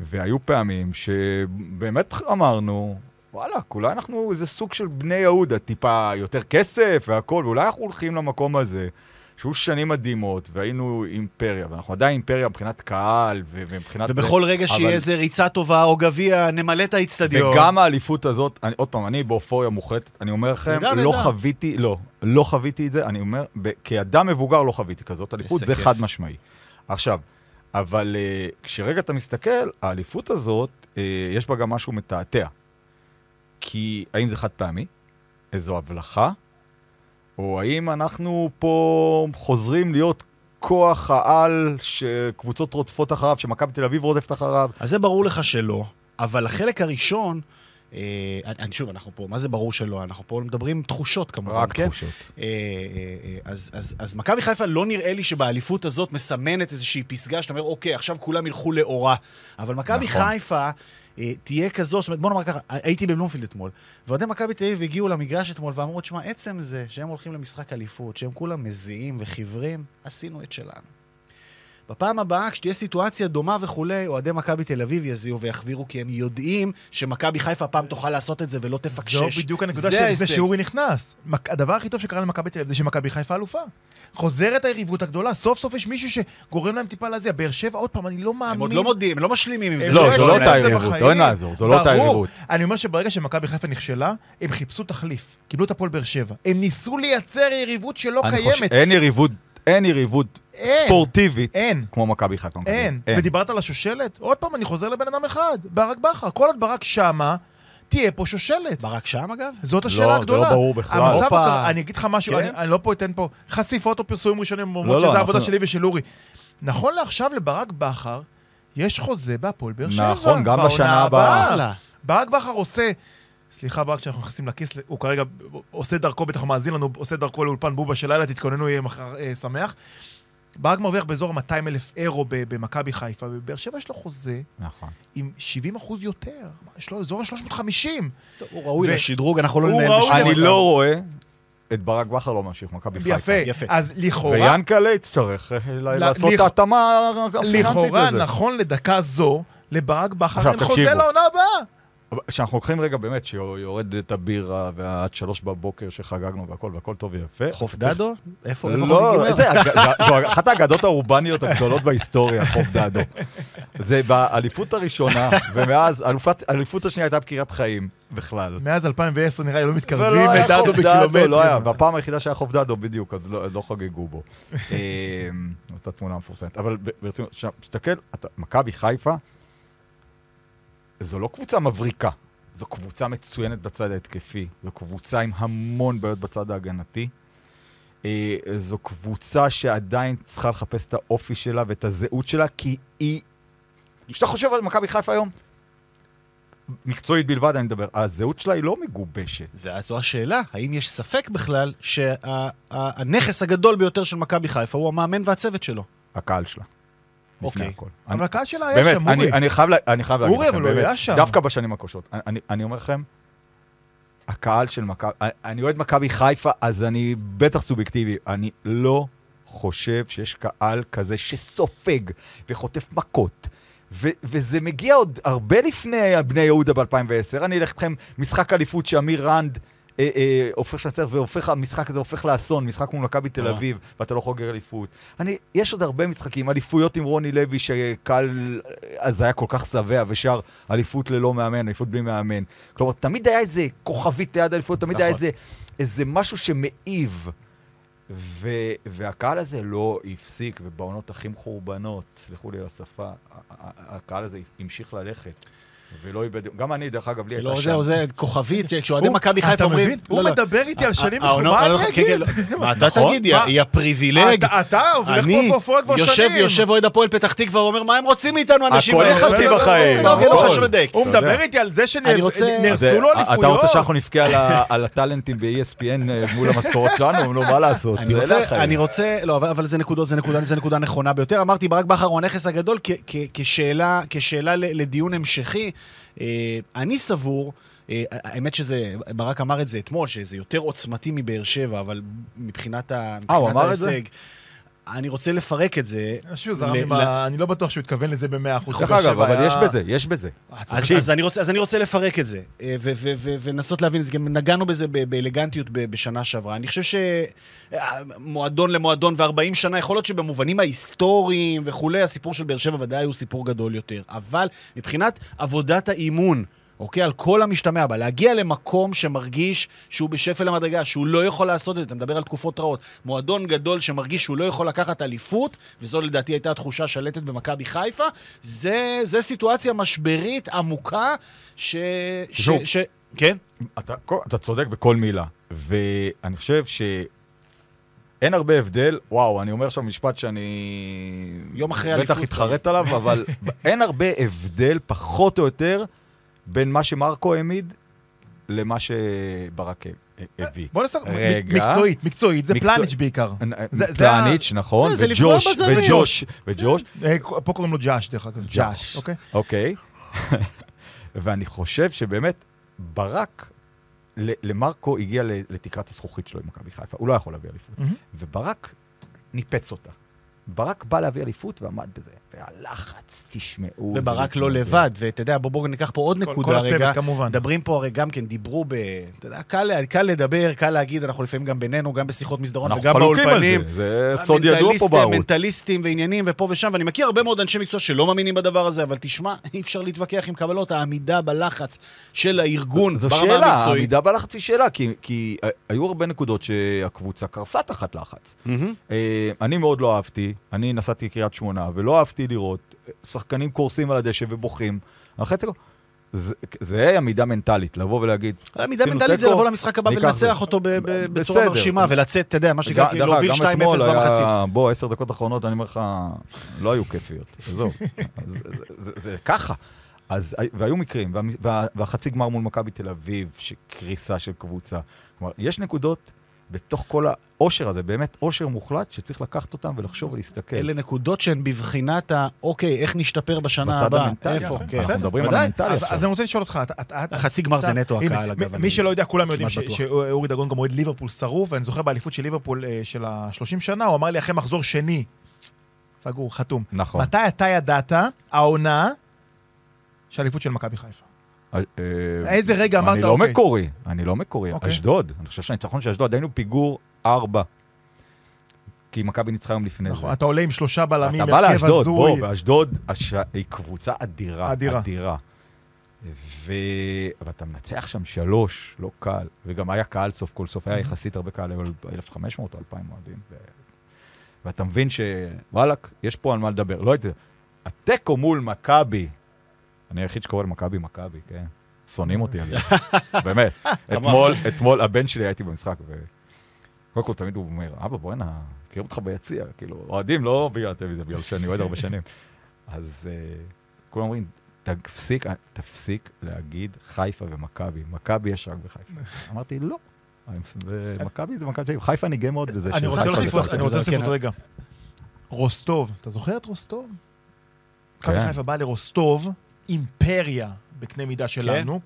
והיו פעמים שבאמת אמרנו, וואלה, אולי אנחנו איזה סוג של בני יהודה, טיפה יותר כסף והכול, ואולי אנחנו הולכים למקום הזה, שהיו שנים מדהימות, והיינו אימפריה, ואנחנו עדיין אימפריה מבחינת קהל ומבחינת... ובכל רגע אבל- שיהיה איזה ריצה טובה או גביע, נמלא את האיצטדיון. וגם האליפות הזאת, אני, עוד פעם, אני באופוריה מוחלטת, אני אומר לכם, נהדר, לא נהדר. חוויתי, לא, לא חוויתי את זה, אני אומר, ב- כאדם מבוגר לא חוויתי כזאת אליפות, זה כיף. חד משמעי. עכשיו, אבל uh, כשרגע אתה מסתכל, האליפות הזאת, uh, יש בה גם משהו מתעתע. כי האם זה חד פעמי? איזו הבלחה? או האם אנחנו פה חוזרים להיות כוח העל שקבוצות רודפות אחריו, שמכבי תל אביב רודפת אחריו? אז זה ברור לך שלא, אבל החלק הראשון, אני, שוב, אנחנו פה, מה זה ברור שלא? אנחנו פה מדברים תחושות כמובן, רק כן? תחושות. אה, אה, אה, אז, אז, אז מכבי חיפה לא נראה לי שבאליפות הזאת מסמנת איזושהי פסגה שאתה אומר, אוקיי, עכשיו כולם ילכו לאורה. אבל מכבי נכון. חיפה אה, תהיה כזו, זאת אומרת, בוא נאמר ככה, הייתי בבלומפילד אתמול, ואוהדי מכבי תל אביב הגיעו למגרש אתמול ואמרו, תשמע, עצם זה שהם הולכים למשחק אליפות, שהם כולם מזיעים וחיוורים, עשינו את שלנו. בפעם הבאה, כשתהיה סיטואציה דומה וכולי, אוהדי מכבי תל אביב יזיעו ויחבירו, כי הם יודעים שמכבי חיפה הפעם תוכל לעשות את זה ולא תפקשש. זו בדיוק הנקודה זה של ההישג. לפני שאורי נכנס. הדבר הכי טוב שקרה למכבי תל אביב זה שמכבי חיפה אלופה. חוזרת היריבות הגדולה, סוף סוף יש מישהו שגורם להם טיפה להזיע. באר שבע, עוד פעם, אני לא מאמין. הם עוד לא מודיעים, הם לא משלימים עם זה. לא, זו לא להם אותה יריבות. לא נעזור, זו לא אותה. יריבות. אני אומר שברגע שמכבי חיפה נכשלה, הם חיפשו תחליף. קיבלו את הפועל באר שבע. הם ניסו לייצר יריבות שלא קיימת. אין יריבות, אין יריבות אין. ספורטיבית אין. כמו מכבי חיפה. מכבי. אין. ודיברת על השושלת? עוד פעם, אני חוזר לבן אדם אחד, ברק בכר. כל עוד ברק שמה, תהיה פה שושלת. ברק שם אגב? זאת לא, השאלה זה הגדולה. לא ברור בכלל. המצב. הקר... אני אגיד לך משהו, כן? אני, אני לא פה אתן פה חשיפות או פרסומים ראשונים, לא, לא, שזה העבודה אנחנו- שלי ושל אורי. נכון לעכשיו לברק בכר, יש חוזה בהפועל באר שבע. נכון, גם בשנה הבאה. ברק בכר עושה, סליחה ברק שאנחנו נכנסים לכיס, הוא כרגע עושה דרכו, בטח הוא מאזין לנו, עושה דרכו לאולפן בובה של לילה, תתכוננו, יהיה מחר אה, שמח. ברק מרוויח באזור 200 אלף אירו ב- במכבי חיפה, ובבאר שבע יש לו חוזה נכון. עם 70 אחוז יותר, יש לו אזור ה-350. הוא ראוי לשדרוג, אנחנו לא ננהל בשביל אני. לא רואה את ברק בכר לא ממשיך, מכבי חיפה. יפה. יפה. אז לכאורה, ויאנקל'ה יצטרך אה, לעשות את ההתאמה הפיננסית לכאורה, לזה. נכון לדקה זו, לברק בכר אין חוזה. לעונה הבאה. כשאנחנו לוקחים רגע באמת שיורד את הבירה ועד שלוש בבוקר שחגגנו והכל והכל טוב ויפה. חוף דדו? איפה? לא, זו אחת האגדות האורבניות הגדולות בהיסטוריה, חוף דדו. זה באליפות הראשונה, ומאז, אלופת- האליפות השנייה הייתה בקריית חיים, בכלל. מאז 2010 נראה לי לא מתקרבים לדדו בקילומטרים. לא היה, והפעם היחידה שהיה חוף דדו, בדיוק, אז לא לא חגגו בו. אה, אותה תמונה מפורסמת. אבל ברצינות, עכשיו, תסתכל, אתה- מכבי חיפה, זו לא קבוצה מבריקה, זו קבוצה מצוינת בצד ההתקפי, זו קבוצה עם המון בעיות בצד ההגנתי. אה, זו קבוצה שעדיין צריכה לחפש את האופי שלה ואת הזהות שלה, כי היא... כשאתה חושב על מכבי חיפה היום, מקצועית בלבד אני מדבר, הזהות שלה היא לא מגובשת. זו השאלה, האם יש ספק בכלל שהנכס הגדול ביותר של מכבי חיפה הוא המאמן והצוות שלו? הקהל שלה. לפני אוקיי. הכל. אבל הקהל שלה היה באמת, שם, אורי. אני חייב, לה, אני חייב להגיד אורי, לכם, אבל הוא באמת, היה שם. דווקא בשנים הקשות. אני- אומר לכם, הקהל של מכבי, אני אוהד מכבי חיפה, אז אני בטח סובייקטיבי. אני לא חושב שיש קהל כזה שסופג וחוטף מכות. ו- וזה מגיע עוד הרבה לפני בני יהודה ב-2010. אני אלך איתכם משחק אליפות שאמיר רנד אה, אה, הופך לנצח, והופך, המשחק הזה הופך לאסון, משחק מול מכבי תל אה. אביב, ואתה לא חוגג אליפות. אני, יש עוד הרבה משחקים, אליפויות עם רוני לוי, שקל, אז היה כל כך שבע, ושר אליפות ללא מאמן, אליפות בלי מאמן. כלומר, תמיד היה איזה כוכבית ליד אליפות, תמיד היה נכון. איזה, איזה משהו שמעיב. ו- והקהל הזה לא הפסיק, ובעונות הכי מחורבנות, סלחו לי על השפה, הקהל הזה המשיך ללכת. ולא איבד, גם אני, דרך אגב, לי הייתה לא, שם. זהו, זה כוכבית, כשאוהדי מכבי חיפה אתה אומרים... מבין? הוא לא, לא. מדבר איתי על שנים העונה- מה העונה- אני כן, כן, אגיד? לא. מה אתה נכון? תגיד? יא- מה? יא פריבילג. אתה- אתה הולך אני פה כבר יושב, שנים. יושב אוהד הפועל פתח תקווה ואומר, מה הם רוצים מאיתנו, אנשים הכל האלה?" יחסי לא, לא, בחיים, לא, לא, לא הכל. לדייק. הוא אתה מדבר. איתי על זה אני רוצה- אז, שנהרסו אה, לו אתה אליפויות. רוצה שאנחנו נבכה על הטאלנטים ב-ESPN אה, מול המשכורות שלנו? נו, מה לעשות? אני רוצה. אני לא, אבל, אבל זה נקודות, זה נקודה, זה נקודה נכונה ביותר. אמרתי, ברק בכר הוא הנכס הגדול כ, כ, כשאלה, לדיון המשכי. אה, אני סבור, אה, האמת שזה, ברק אמר את זה אתמול, שזה יותר עוצמתי מבאר שבע, אבל מבחינת, ה, אה, הוא אמר את זה? אני רוצה לפרק את זה. אני חושב שהוא זרם עם ה... אני לא בטוח שהוא התכוון לזה במאה אחוז. דרך אגב, אבל יש בזה, יש בזה. אז, אז, אני רוצה, לפרק את זה, אה, ו- ו- ו- ולנסות להבין את זה. גם נגענו בזה ב- באלגנטיות ב- בשנה שעברה. אני חושב שמועדון למועדון ו-40 שנה, יכול להיות שבמובנים ההיסטוריים וכולי, הסיפור של באר שבע ודאי הוא סיפור גדול יותר. אבל מבחינת עבודת האימון, אוקיי? על כל המשתמע בה, להגיע למקום שמרגיש שהוא בשפל המדרגה, שהוא לא יכול לעשות את זה, אתה מדבר על תקופות רעות. מועדון גדול שמרגיש שהוא לא יכול לקחת אליפות, וזו לדעתי הייתה התחושה שלטת במכבי חיפה, זה, זה סיטואציה משברית עמוקה, ש... ש. ש כן? אתה, אתה צודק בכל מילה, ואני חושב שאין הרבה הבדל, וואו, אני אומר עכשיו משפט שאני... יום אחרי בטח אליפות. התחרט עליו, אבל אין הרבה הבדל, פחות או יותר, בין מה שמרקו העמיד למה שברק הביא. בוא נעשה רגע. מקצועית, מקצועית, זה פלניץ' בעיקר. זה- זה פלניץ', נכון, לפגוע וג'וש, בזרים. וג'וש, וג'וש, אה, פה קוראים לו ג'אש, דרך אגב. ג'אש. אוקיי? אוקיי. ואני חושב שבאמת, ברק, למרקו הגיע לתקרת הזכוכית שלו עם מכבי חיפה. הוא לא יכול להביא אליפות. וברק ניפץ אותה. ברק בא להביא אליפות ועמד בזה. והלחץ, תשמעו. וברק לא. לבד, ואתה יודע, בוא בואו ניקח פה עוד כל- נקודה כל הצוות, רגע. כמובן. מדברים פה הרי גם כן, דיברו ב... אתה יודע, קל, קל לדבר, קל להגיד, אנחנו לפעמים גם בינינו, גם בשיחות מסדרון אנחנו וגם חלוקים על באולפנים. זה, זה סוד ידוע פה בערוץ. מנטליסטים ועניינים ופה ושם, ואני מכיר הרבה מאוד אנשי מקצוע שלא מאמינים בדבר הזה, אבל תשמע, אי אפשר להתווכח עם קבלות, העמידה בלחץ של הארגון זו ברמה שאלה. העמידה בלחץ היא שאלה, כי, כי היו הרבה נקודות שהקבוצה קרסה תחת לחץ. מהמם. אני מאוד לא אהבתי, אני נסעתי לקריית שמונה, ולא אהבתי לראות אה, שחקנים קורסים על הדשא ובוכים. תיקו, זה, זה עמידה מנטלית, לבוא ולהגיד, עשינו מנטלית זה לבוא למשחק הבא ולנצח זה. אותו ב- ב- בצורה בסדר. מרשימה, ולצאת, אתה יודע, מה שנקרא, כאילו, להוביל גם 2-0 אתמול במחצית. היה- בוא, עשר דקות אחרונות, אני אומר לך, לא היו כיפיות. עזוב. אז זה- זה- זה ככה. אז, והיו מקרים, וה, וה, והחצי גמר מול מכבי תל אביב, שקריסה של קבוצה. כלומר, יש נקודות בתוך כל העושר הזה, באמת עושר מוחלט, שצריך לקחת אותם ולחשוב ולהסתכל. אלה נקודות שהן בבחינת ה... אוקיי, איך נשתפר בשנה בצד הבאה? המנטלי, איפה? יפה. כן. אנחנו מדברים על. המנטלי אז, עכשיו. אז אני רוצה לשאול אותך, החצי גמר זה נטו הקהל, אגב. מי שלא יודע, כולם יודעים. שאורי דגון גם אוהד ליברפול שרוף, ואני זוכר באליפות של ליברפול אה, של ה-30 שנה, הוא אמר לי אחרי מחזור שני, סגור, חתום. נכון. מתי אתה ידעת, העונה, שהאליפות של מכבי חיפה? אה, איזה רגע אמרת, אני לא אוקיי. מקורי, אני לא מקורי. אוקיי. אשדוד, אני חושב שהניצחון של אשדוד, היינו פיגור ארבע. כי מכבי ניצחה יום לפני זה. נכון, אתה עולה עם שלושה בלמים, אתה בא לאשדוד, בוא, הזוי. ואשדוד הש... היא קבוצה אדירה. אדירה. אדירה. ו... ואתה מנצח שם שלוש, לא קל. וגם היה קהל סוף כל סוף, היה יחסית הרבה קהל, היו 1,500 או 2,000 אוהדים. ו... ואתה מבין שוואלאק, יש פה על מה לדבר. לא הייתי... התיקו מול מכבי, אני היחיד שקורא למכבי מכבי, כן? שונאים אותי על זה. באמת. אתמול, אתמול, הבן שלי הייתי במשחק, ו... קודם כל תמיד הוא אומר, אבא, בוא'נה, מכירים אותך ביציע, כאילו, אוהדים לא בגלל הטלוויזיה, בגלל שאני אוהד הרבה שנים. אז אה, כולם אומרים, תפסיק, תפסיק להגיד חיפה ומכבי, מכבי יש רק בחיפה. אמרתי, לא. ומכבי זה מכבי. חיפה אני גאה מאוד בזה. אני רוצה להוסיף עוד- להוסיף כן. רגע. רוסטוב, אתה זוכר את רוסטוב? מכבי כן. חיפה באה לרוסטוב, אימפריה בקנה מידה שלנו,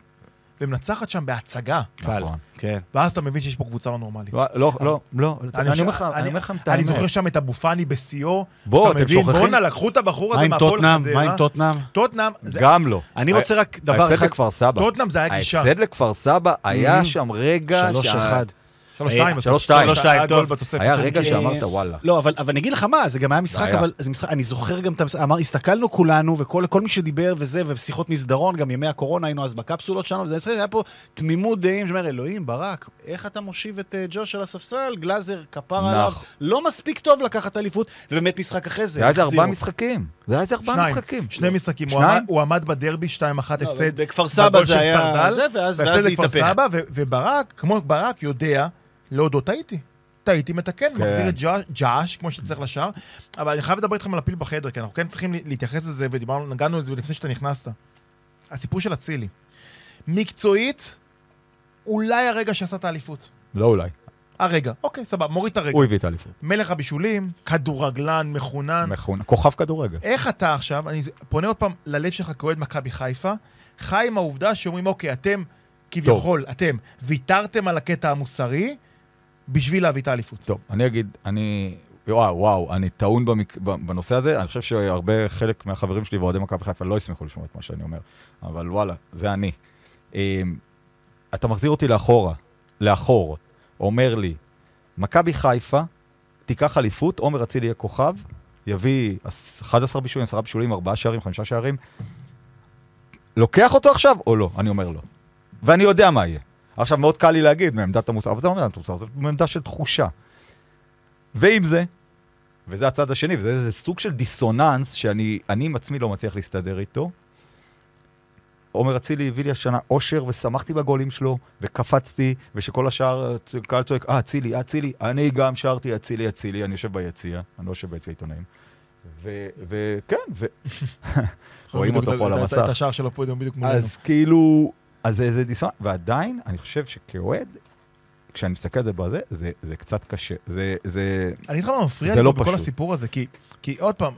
ומנצחת שם בהצגה. קל. נכון. כן. ואז אתה מבין שיש פה קבוצה לא נורמלית. לא, לא, לא, לא, אני חושב- אומר לך, אני אומר לכם את אני. זוכר שם את אבו פאני בשיאו. בוא, אתם מבין, שוכחים? בואנה, לקחו את הבחור הזה מהפועל? חדרה. מה עם טוטנאם? טוטנאם, זה- גם לא. אני רוצה רק דבר ההפסד אחד. לכפר סבא. טוטנאם זה היה גישה. ההפסד לכפר סבא היה. שם רגע... שלוש אחד. שלוש שתיים. אה, בסוף. שלוש שתיים. שלוש שתיים, היה טוב. רגע. שאמרת וואלה. לא, אבל, אני אגיד לך מה, זה גם היה משחק. אבל אני זוכר גם את המשחק, הסתכלנו כולנו, וכל כל מי שדיבר וזה, ובשיחות מסדרון, גם ימי הקורונה היינו אז בקפסולות שלנו, וזה משחק, היה פה תמימות דעים, שאומר, אלוהים, ברק, איך אתה מושיב את אה, ג'וש על הספסל? גלאזר, כפר. עליו, לא מספיק טוב לקחת אליפות, ובאמת משחק אחרי זה. זה היה איזה. ארבעה משחקים. זה היה איזה ארבעה. משחקים. שני משחקים. הוא? עמד- בדרבי 2-1 לא, הפסד. בכפר סבא זה היה... זה, ואז זה התהפך. וברק, כמו ברק, יודע להודות, טעיתי. טעיתי, מתקן, כן. מחזיר את ג'אש, כמו שצריך לשער. אבל אני חייב לדבר איתכם על הפיל בחדר, כי אנחנו כן צריכים להתייחס לזה, ודיברנו, נגענו לזה לפני שאתה נכנסת. הסיפור של אצילי. מקצועית, אולי הרגע שעשה את האליפות. לא אולי. הרגע, אוקיי, סבבה, מוריד את הרגע. הוא הביא את האליפות. מלך הבישולים, כדורגלן, מחונן. מכון- כוכב כדורגל. איך אתה עכשיו, אני פונה עוד פעם ללב שלך כאוהד מכבי חיפה, חי עם העובדה שאומרים, אוקיי, אתם, כביכול, אתם, ויתרתם על הקטע המוסרי בשביל להביא את האליפות. טוב, אני אגיד, אני... וואו, וואו, אני טעון במק... בנושא הזה. אני חושב שהרבה, חלק מהחברים שלי ואוהדי מכבי חיפה לא ישמחו לשמוע את מה שאני אומר. אבל וואלה, זה אני. אמ, אתה מחזיר אותי לאחורה, לאחור, אומר לי, מכבי חיפה תיקח אליפות, עומר אצילי יהיה כוכב, יביא 11 בישולים, 10 בישולים, 4 שערים, 5 שערים. לוקח אותו עכשיו או לא? אני אומר לא. ואני יודע מה יהיה. עכשיו, מאוד קל לי להגיד מעמדת המוסר, אבל זה לא מעמדת המוסר, זה מעמדה של תחושה. ועם זה, וזה הצד השני, וזה איזה סוג של דיסוננס שאני אני עם עצמי לא מצליח להסתדר איתו. עומר אצילי הביא לי השנה אושר, ושמחתי בגולים שלו, וקפצתי, ושכל השאר, קהל צועק, אה, אצילי, אה, אצילי. אני גם שרתי אצילי, אצילי, אני יושב ביציע, אני לא יושב ביציע עיתונאים. וכן, ו... רואים אותו פה על המסך. את השער שלו פה בדיוק מולנו. אז כאילו, אז זה איזה דיסוננס, ועדיין, אני חושב שכאוהד, כשאני מסתכל על זה בזה, זה, זה קצת קשה. זה, זה... אני אגיד לך מה מפריע זה לי לא בכל. הסיפור הזה, כי, כי עוד פעם,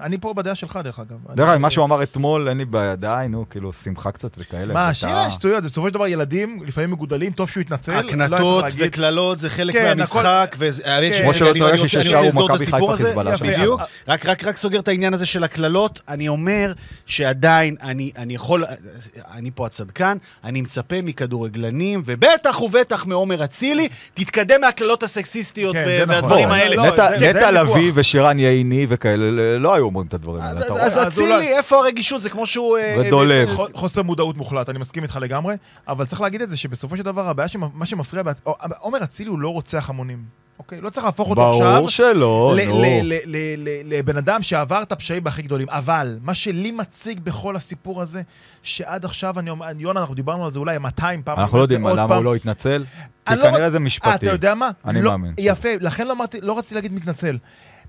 אני פה בדעה שלך, דרך אגב. דרך אגב, אני- מה שהוא אמר אתמול, אין לי בעיה, די, נו, כאילו, שמחה קצת וכאלה. מה, שיהיה שטויות, בסופו של דבר ילדים לפעמים מגודלים, טוב שהוא יתנצל. לא הקנטות. וקללות זה חלק כן, מהמשחק, והאמת כן. ש- כמו רוצה- אני ששרו רוצה לסגור את מכבי הסיפור חיפה הזה. חיזבאללה. בדיוק. רק- סוגר את העניין הזה של הקללות. אני אומר שעדיין, אני אני יכול, אני פה הצדקן, אני מצפה מכדורגלנים, ובטח ובטח מעומר אצילי, תתקדם מהקללות הסקסיסטיות כן, נכון. והדברים לא, האלה. לא, נטע. לביא ושירן ייני וכאלה, לא היו אומרים את הדברים האלה. אז אז אולי- אצילי, איפה הרגישות? זה כמו שהוא... אה, ודולב. אה, ח- חוסר מודעות מוחלט, אני מסכים איתך לגמרי, אבל צריך להגיד את זה שבסופו של דבר הבעיה, שמה שמפריע, עומר אצילי הוא לא רוצח המונים, אוקיי? לא צריך להפוך אותו עכשיו ברור שלא, ל- נו. ל- ל- ל- ל- לבן אדם שעבר את הפשעים הכי גדולים. אבל מה שלי מציג בכל הסיפור הזה, שעד עכשיו, אני אומר, יונה, אנחנו דיברנו על זה אולי 200 פעם. אנחנו לא יודעים למה. הוא לא התנצל, כי אני לא כנראה זה אה, משפטי. אתה יודע מה? אני לא- מאמין. יפה, לכן לא אמרתי, לא רציתי להגיד מתנצל.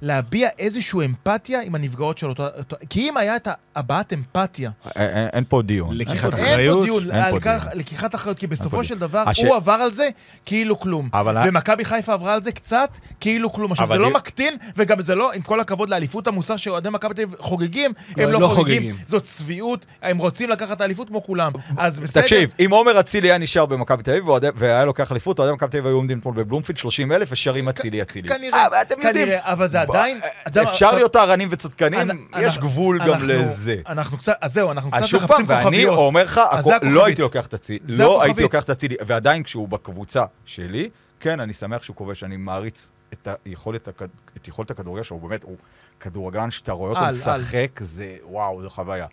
להביע איזושהי אמפתיה עם הנפגעות של אותו... אותו- כי אם היה את הבעת אמפתיה, אין- אין פה דיון. לקיחת דיון. אין אחריות? פה דיון אין פה כך- דיון. לקיחת אחריות, כי בסופו. של דבר הש- הוא עבר על זה כאילו כלום. אבל ומכבי חיפה עברה על זה קצת כאילו כלום. עכשיו, זה לא מקטין, וגם זה לא, עם כל הכבוד לאליפות המוסר שאוהדי מכבי תל אביב חוגגים, לא, הם לא לא חוגגים. חוגגים. זאת צביעות, הם רוצים לקחת את האליפות כמו כולם. אז בסדר. תקשיב, אם עומר אצילי היה נשאר במכבי תל אביב והיה לוקח אליפות, אוהדי מכבי תל אביב היו עומדים אתמול בבלומפילד 30 אלף ושרים אצילי אצילי. כנראה, אה. כנראה, אבל זה עדיין... מה, אפשר להיות טהרנים וצדקנים, יש גבול גם לזה. אנחנו קצת, אז זהו, אנחנו קצת מחפשים ואני כוכביות. אומר לך. לא הייתי לוקח את זה לא. הייתי לוקח את אצילי, ועדיין כשהוא בקבוצה שלי, כן, אני שמח שהוא כובש, אני מעריץ את היכולת את יכולת הכדורגל שלו, הוא באמת, הוא כדורגלן שאתה רואה אותו משחק, זה וואו, זו חוויה.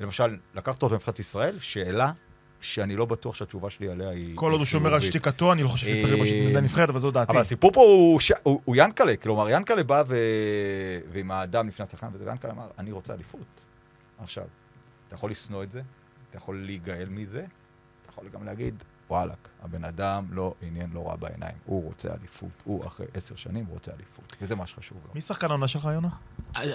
למשל, לקחת אותו לנבחרת ישראל, שאלה שאני לא בטוח שהתשובה שלי עליה היא... כל עוד הוא שומר על. שתיקתו, אני לא חושב שצריך להיות אה, בשביל נבחרת, אבל זו דעתי. אבל הסיפור פה הוא, ינקלה, כלומר ינקלה בא. ועם האדם לפני השחקן, וזה, וינקלה אמר, אני רוצה אליפות. עכשיו, אתה יכול לשנוא את זה, אתה יכול להיגאל מזה, אתה יכול גם להגיד, וואלכ, הבן אדם לא עניין לא רע בעיניים, הוא רוצה אליפות, הוא אחרי עשר שנים רוצה אליפות, וזה מה שחשוב לו. מי שחקן העונה שלך, יונה?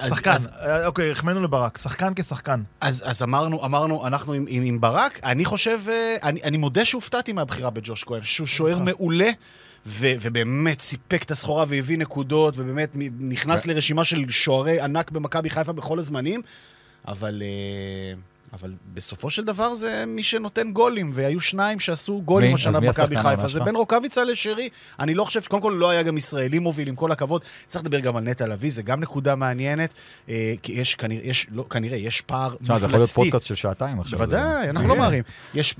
שחקן. אז- אה, אוקיי, החמאנו לברק. שחקן כשחקן. אז, אז אמרנו, אמרנו, אנחנו עם, עם, עם ברק, אני חושב, אה, אני, אני מודה שהופתעתי מהבחירה בג'וש כהן, שהוא שוער מעולה, ו, ובאמת סיפק את הסחורה והביא נקודות, ובאמת נכנס לרשימה של שוערי ענק במכבי חיפה בכל הזמנים, אבל, אה, אבל בסופו של דבר זה מי שנותן גולים, והיו שניים שעשו גולים מי? השנה במכבי חיפה. זה? בין רוקאביצה לשרי. אני לא חושב, קודם כל לא היה גם ישראלי מוביל, עם כל הכבוד. צריך לדבר גם על נטע לביא, זה גם נקודה מעניינת, אה, כי יש כנראה, יש, לא, כנראה, יש פער תשמע, זה יכול להיות מפלצתי. פודקאסט של שעתיים עכשיו. בוודאי, אנחנו לא. מהרים. יש,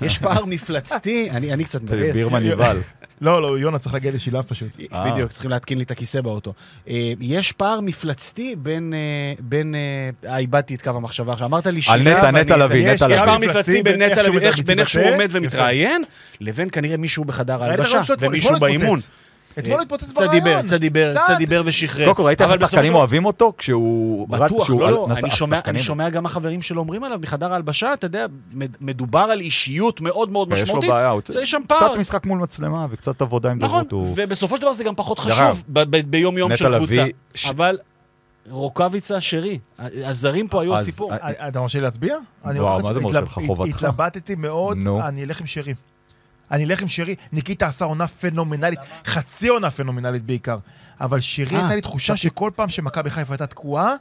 יש פער מפלצתי, אני, אני קצת מדבר. בירמן יבל. לא, לא, יונה צריך להגיע לשילב פשוט. אה. בדיוק, צריכים להתקין לי את הכיסא באוטו. אה, יש פער מפלצתי בין, אה, בין, איבדתי את קו המחשבה עכשיו, אמרת לי על נטע, נטע לביא, יש- נטע יש לביא. פער מפלצתי בין נטע לביא, בין איך שהוא עומד. ומתראיין, לבין כנראה מישהו בחדר ההלבשה, ומישהו התפוצץ. באימון. אתמול אה, התפוצץ קצת ברעיון. דיבר, קצת דיבר, קצת. קצת דיבר ושחרר. קודם כל, ראית איך השחקנים אוהבים אותו? כשהוא... בטוח, לא, לא, אני שומע, אני השחקנים- שומע גם החברים שלו אומרים עליו מחדר ההלבשה, אתה יודע, מד- מדובר על אישיות מאוד מאוד יש לו משמעותית. זה שם פער. קצת משחק מול מצלמה וקצת עבודה עם נכון, דוברות. הוא- ובסופו של דבר זה גם פחות חשוב ביום-יום של קבוצה. אבל רוקאביצה, שרי, הזרים פה היו הסיפור. אה, אה, אתה מרשה לי להצביע? אני וואו, מה זה מרשה לך? חובתך. התלבטתי מאוד. אני אלך עם שרי. אני אלך עם שרי. ניקיטה עשה עונה פנומנלית, חצי עונה פנומנלית בעיקר. אבל שרי אה, הייתה לי תחושה שכל פעם שמכבי חיפה הייתה תקועה,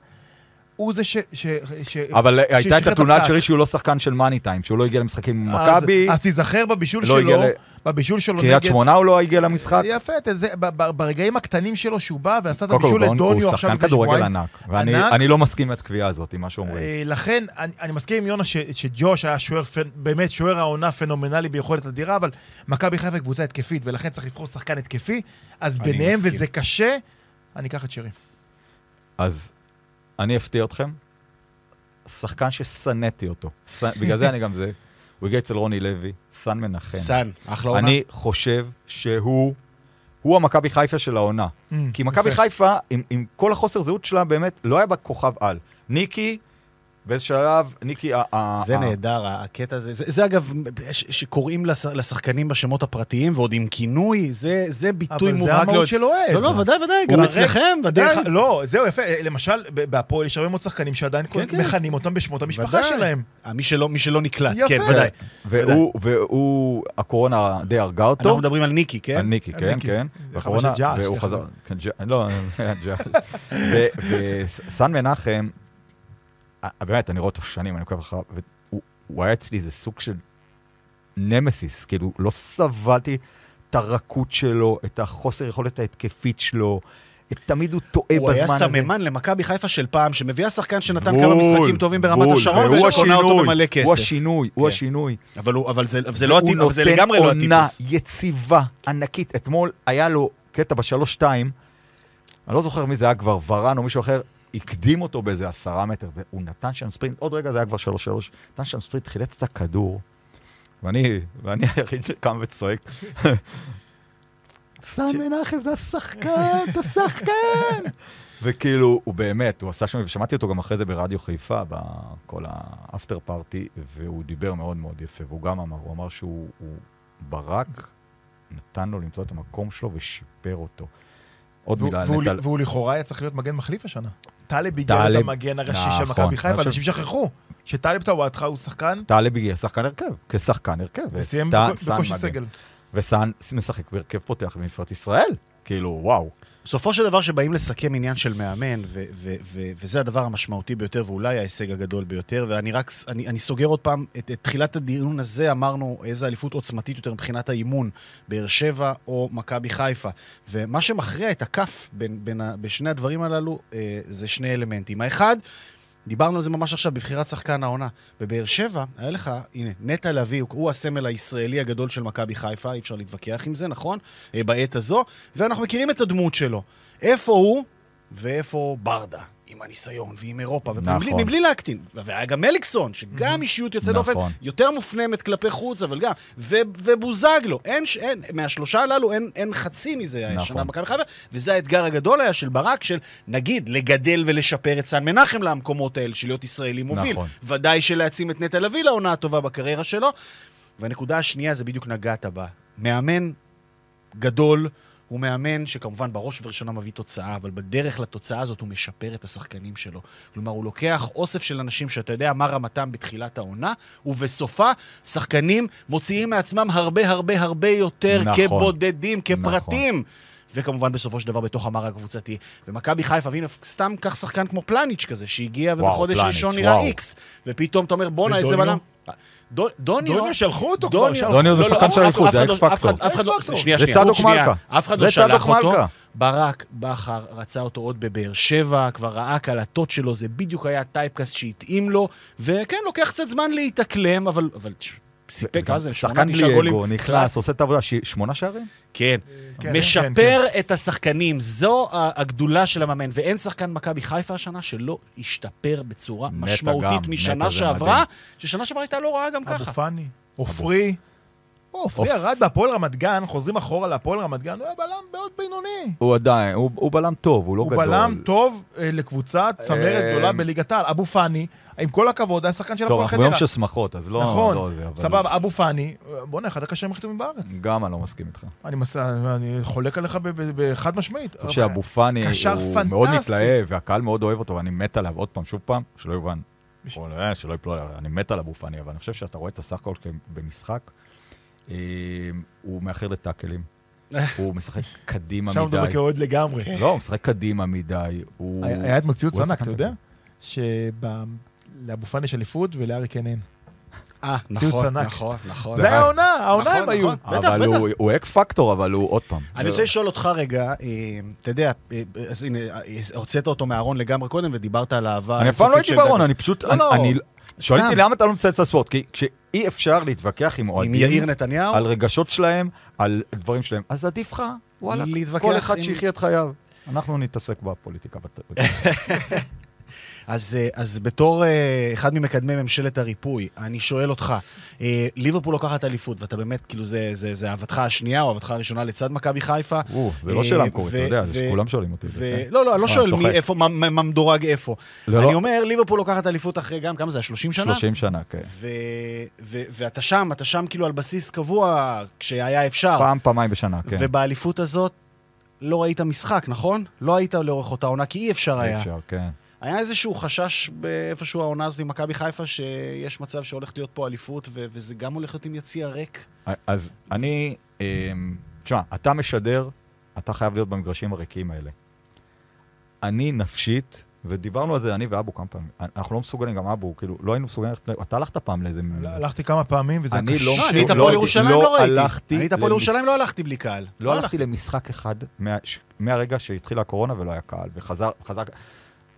הוא זה ש... ש- ש- אבל הייתה ששחרר את את התלונה על. שרי שהוא לא שחקן של מאני טיים, שהוא לא הגיע למשחקים עם מכבי, אז תיזכר בבישול לא שלו, ל- בבישול שלו קריית שמונה הוא לא הגיע למשחק. יפה, זה- ב- ב- ברגעים הקטנים שלו שהוא בא ועשה את הבישול הוא גאון, לדוניו הוא עכשיו שחקן כדורגל. ענק, ואני ענק. אני לא מסכים עם התקביעה הזאת, עם מה שאומרים. אה, לכן, אני, אני מסכים עם יונה ש, שג'וש היה שוער, באמת שוער העונה פנומנלי ביכולת אדירה, אבל מכבי חיפה קבוצה התקפית, ולכן צריך לבחור שחקן התקפי, אז ביניהם, מסכים. וזה קשה, אני אקח את שרי. אז אני אפתיע אתכם, שחקן ששנאתי אותו, ש- בגלל זה אני גם זה, הוא הגיע אצל רוני לוי, סן מנחם. סאן, אחלה עונה. אני חושב שהוא, הוא המכבי חיפה של העונה. כי מכבי יפה. חיפה, עם, עם כל החוסר זהות שלה, באמת, לא היה בה כוכב על. ניקי, באיזה שלב, ניקי, זה נהדר, הקטע הזה. זה, זה אגב, שקוראים לש, לשחקנים בשמות הפרטיים ועוד עם כינוי, זה, זה ביטוי אבל זה מובהק. המהות של אוהד. לא, לא, ודאי, ודאי, גם אצלכם, ודאי. דרך- לא, זהו, יפה. למשל, בהפועל יש הרבה מאוד שחקנים שעדיין כן, כן. מכנים אותם בשמות המשפחה ודאי. שלהם. אה, מי שלא, מי שלא נקלט, יפה. כן, ודאי. והוא, והוא, הקורונה די הרגה אותו. אנחנו מדברים על ניקי, כן? על ניקי, כן. כן. ג'אש, והוא חזר. כן, לא, ג'אש. ו- וסן מנחם, באמת, אני רואה אותו שנים, אני עוקב אחריו, והוא הוא היה אצלי איזה סוג של נמסיס, כאילו, לא סבלתי את הרכות שלו, את החוסר יכולת ההתקפית שלו, תמיד הוא טועה הוא בזמן היה הזה. סממן למכבי חיפה של פעם, שמביאה שחקן שנתן בול, כמה משחקים טובים ברמת בול, השרון, ושקונה אותו השינוי, במלא כסף. הוא השינוי, הוא כן. השינוי. אבל, הוא, אבל, זה, אבל זה לא הטיפ, אבל זה לגמרי לא הוא נותן עונה הטיפוס. יציבה, ענקית. אתמול היה לו קטע בשלוש-שתיים, אני לא זוכר מי זה היה כבר, ורן או מישהו אחר, הקדים אותו באיזה עשרה מטר, והוא נתן שם ספרינט, עוד רגע זה היה כבר שלוש-שלוש, נתן שם ספרינט, חילץ את הכדור, ואני, ואני היחיד שקם וצועק. סן מנחם, אתה שחקן, אתה שחקן! וכאילו, הוא באמת, הוא עשה שם, ושמעתי אותו גם אחרי זה ברדיו חיפה, בכל האפטר פארטי, והוא דיבר מאוד מאוד יפה, והוא גם אמר, הוא אמר שהוא הוא ברק נתן לו למצוא את המקום שלו ושיפר אותו. עוד מילה והוא- לכאורה היה צריך להיות מגן מחליף השנה. טלב הגיע להיות המגן הראשי של נכון. מכבי חיפה, אנשים שכחו שטלב טוואטחה הוא שחקן טלב הגיע שחקן הרכב, כשחקן הרכב. וסיים בקושי. סגל. וסאן משחק בהרכב פותח בנבחרת ישראל. כאילו, וואו. בסופו של דבר, שבאים לסכם עניין של מאמן, ו- ו- ו- וזה הדבר המשמעותי ביותר, ואולי ההישג הגדול ביותר, ואני רק, אני, אני סוגר עוד פעם, את, את תחילת הדיון הזה אמרנו איזה אליפות עוצמתית יותר מבחינת האימון, באר שבע או מכבי חיפה. ומה שמכריע את הכף בין, בין ה, בשני הדברים הללו, אה, זה שני אלמנטים. האחד, דיברנו על זה ממש עכשיו בבחירת שחקן העונה. בבאר שבע, היה לך, הנה, נטע לביא, הוא, הסמל הישראלי הגדול של מכבי חיפה, אי אפשר להתווכח עם זה, נכון? אה, בעת הזו, ואנחנו מכירים את הדמות שלו. איפה הוא ואיפה ברדה, עם הניסיון ועם אירופה, ומבלי, נכון. להקטין. והיה גם מליקסון, שגם אישיות יוצאת נכון. דופן, יותר מופנמת כלפי חוץ, אבל גם, ו, ובוזגלו, אין, אין, מהשלושה הללו אין, אין חצי מזה נכון. השנה במכבי חיפה, וזה האתגר הגדול היה של ברק, של נגיד, לגדל ולשפר את סן מנחם למקומות האלה, של להיות ישראלי מוביל. נכון. ודאי שלהעצים את נטע לביא לעונה הטובה בקריירה שלו. והנקודה השנייה, זה בדיוק נגעת בה. מאמן גדול, הוא מאמן שכמובן בראש ובראשונה מביא תוצאה, אבל בדרך לתוצאה הזאת הוא משפר את השחקנים שלו. כלומר, הוא לוקח אוסף של אנשים שאתה יודע מה רמתם בתחילת העונה, ובסופה שחקנים מוציאים מעצמם הרבה הרבה הרבה יותר נכון. כבודדים, כפרטים. וכמובן בסופו של דבר בתוך המראה הקבוצתי. ומכבי חיפה, והנה, סתם קח שחקן כמו פלניץ' כזה, שהגיע ובחודש ראשון נראה. X. ופתאום אתה אומר, בואנה, איזה? בלם. דו- דוניו, דוניו שלחו אותו כבר, דוניו, זה לא, לא, שחקן של אף זה לא- X factor. לא... פקטור. שנייה, זה שנייה, צדוק שנייה. מלכה. אף אחד זה לא שלח אותו. ברק בכר רצה אותו עוד בבאר שבע, כבר ראה קלטות שלו, זה בדיוק היה typecast שהתאים לו, וכן, לוקח קצת זמן להתאקלם, אבל... סיפק, מה זה? שחקן בלי. אגו, נכנס. עושה את העבודה. ש- שמונה שערים? כן. כן, משפר את השחקנים, זו הגדולה של המאמן, ואין שחקן מכבי חיפה השנה שלא השתפר בצורה משמעותית משנה שעברה. ששנה שעברה הייתה לא רעה גם אבו ככה. פאני, עופרי. או, עופ- ירד בהפועל רמת גן, חוזרים אחורה להפועל רמת גן, הוא היה בלם מאוד בינוני. הוא עדיין, הוא הוא בלם טוב, הוא לא הוא גדול. בלם טוב אה, לקבוצה צמרת אה, גדולה בליגת העל. אבו פאני, עם כל הכבוד, היה שחקן של טוב, הפועל אנחנו ביום חדרה. של שמחות, אז לא... נכון, לא זה, אבל- סבבה, אבו פאני, אה, בוא'נה, אחד הקשרים הכי בארץ. גם אני לא מסכים איתך. אני מס- אני חולק עליך חד משמעית. אני חושב שאבו פאני הוא מאוד פנטסטי. מתלהב, והקהל מאוד אוהב אותו, ואני מת עליו. עוד פעם, שוב פעם, שלא יובן. אה, שלא יפלו עליו, אני מת על אבו פאני, אבל אני חושב שאתה רואה את הסך הכל במשחק, אה, הוא מאחר לטאקלים. הוא משחק קדימה עכשיו מדבר מדי. כאוהד לגמרי. לא, הוא משחק קדימה מדי. היה ציוץ הוא ענק, אתה יודע? שלאבו פאני יש אליפות ולארי קיין אין. אה, ציוץ נכון, ענק. נכון, נכון. זה היה העונה, העונה נכון, הם היו. נכון. בטח, אבל. הוא- אקס פקטור, אבל הוא עוד פעם. אני רוצה לשאול אותך רגע, אה, אתה יודע, אה, אז הנה, אה, הוצאת אותו מהארון לגמרי קודם ודיברת על האהבה אני אף פעם לא הייתי בארון. אני פשוט... שואלים אותי. למה אתה לא מצייץ לספורט, כי כשאי אפשר להתווכח עם עם אוהדים, יאיר נתניהו? על רגשות שלהם, על דברים שלהם, אז עדיף לך, וואלה, כל אחד עם- שיחיה את חייו. אנחנו נתעסק בפוליטיקה. אז, אה, אז בתור אה, אחד ממקדמי ממשלת הריפוי, אני שואל אותך, אה, ליברפול לוקחת אליפות, ואתה באמת, כאילו, זה, זה, זה אהבתך השנייה או אהבתך הראשונה לצד מכבי חיפה. זה לא שאלה מקורית, אתה יודע, שכולם שואלים אותי. לא, לא, אני לא שואל. מי, איפה, מה, מדורג איפה. לא, אני לא. אומר, ליברפול לוקחת אליפות אחרי גם, כמה זה, היה? 30 שנה? 30 שנה, כן. ואתה שם, אתה שם כאילו על בסיס קבוע, כשהיה אפשר. פעם, פעמיים בשנה, כן. ובאליפות הזאת לא ראית משחק, נכון? לא היית לאורך אותה עונה, כי אי אפשר היה. אפשר, כן. היה איזשהו חשש באיפשהו העונה הזאת עם מכבי חיפה, שיש מצב שהולכת להיות פה אליפות, ו- וזה גם הולך להיות עם יציע ריק. אז אני, אמ, תשמע, אתה משדר, אתה חייב להיות במגרשים הריקים האלה. אני נפשית, ודיברנו על זה, אני ואבו כמה פעמים, אנחנו לא מסוגלים, גם אבו, כאילו, לא היינו מסוגלים, אתה הלכת פעם לאיזה... הלכתי כמה פעמים וזה אני קשה. לא לא, מסוג- אני היית לא פה הייתי- לירושלים, לא לא ראיתי. הלכתי אני היית פה לירושלים, לא הלכתי בלי קהל. לא הלכתי למשחק אחד מהרגע שהתחילה הקורונה ולא היה קהל, וחזר, חזר,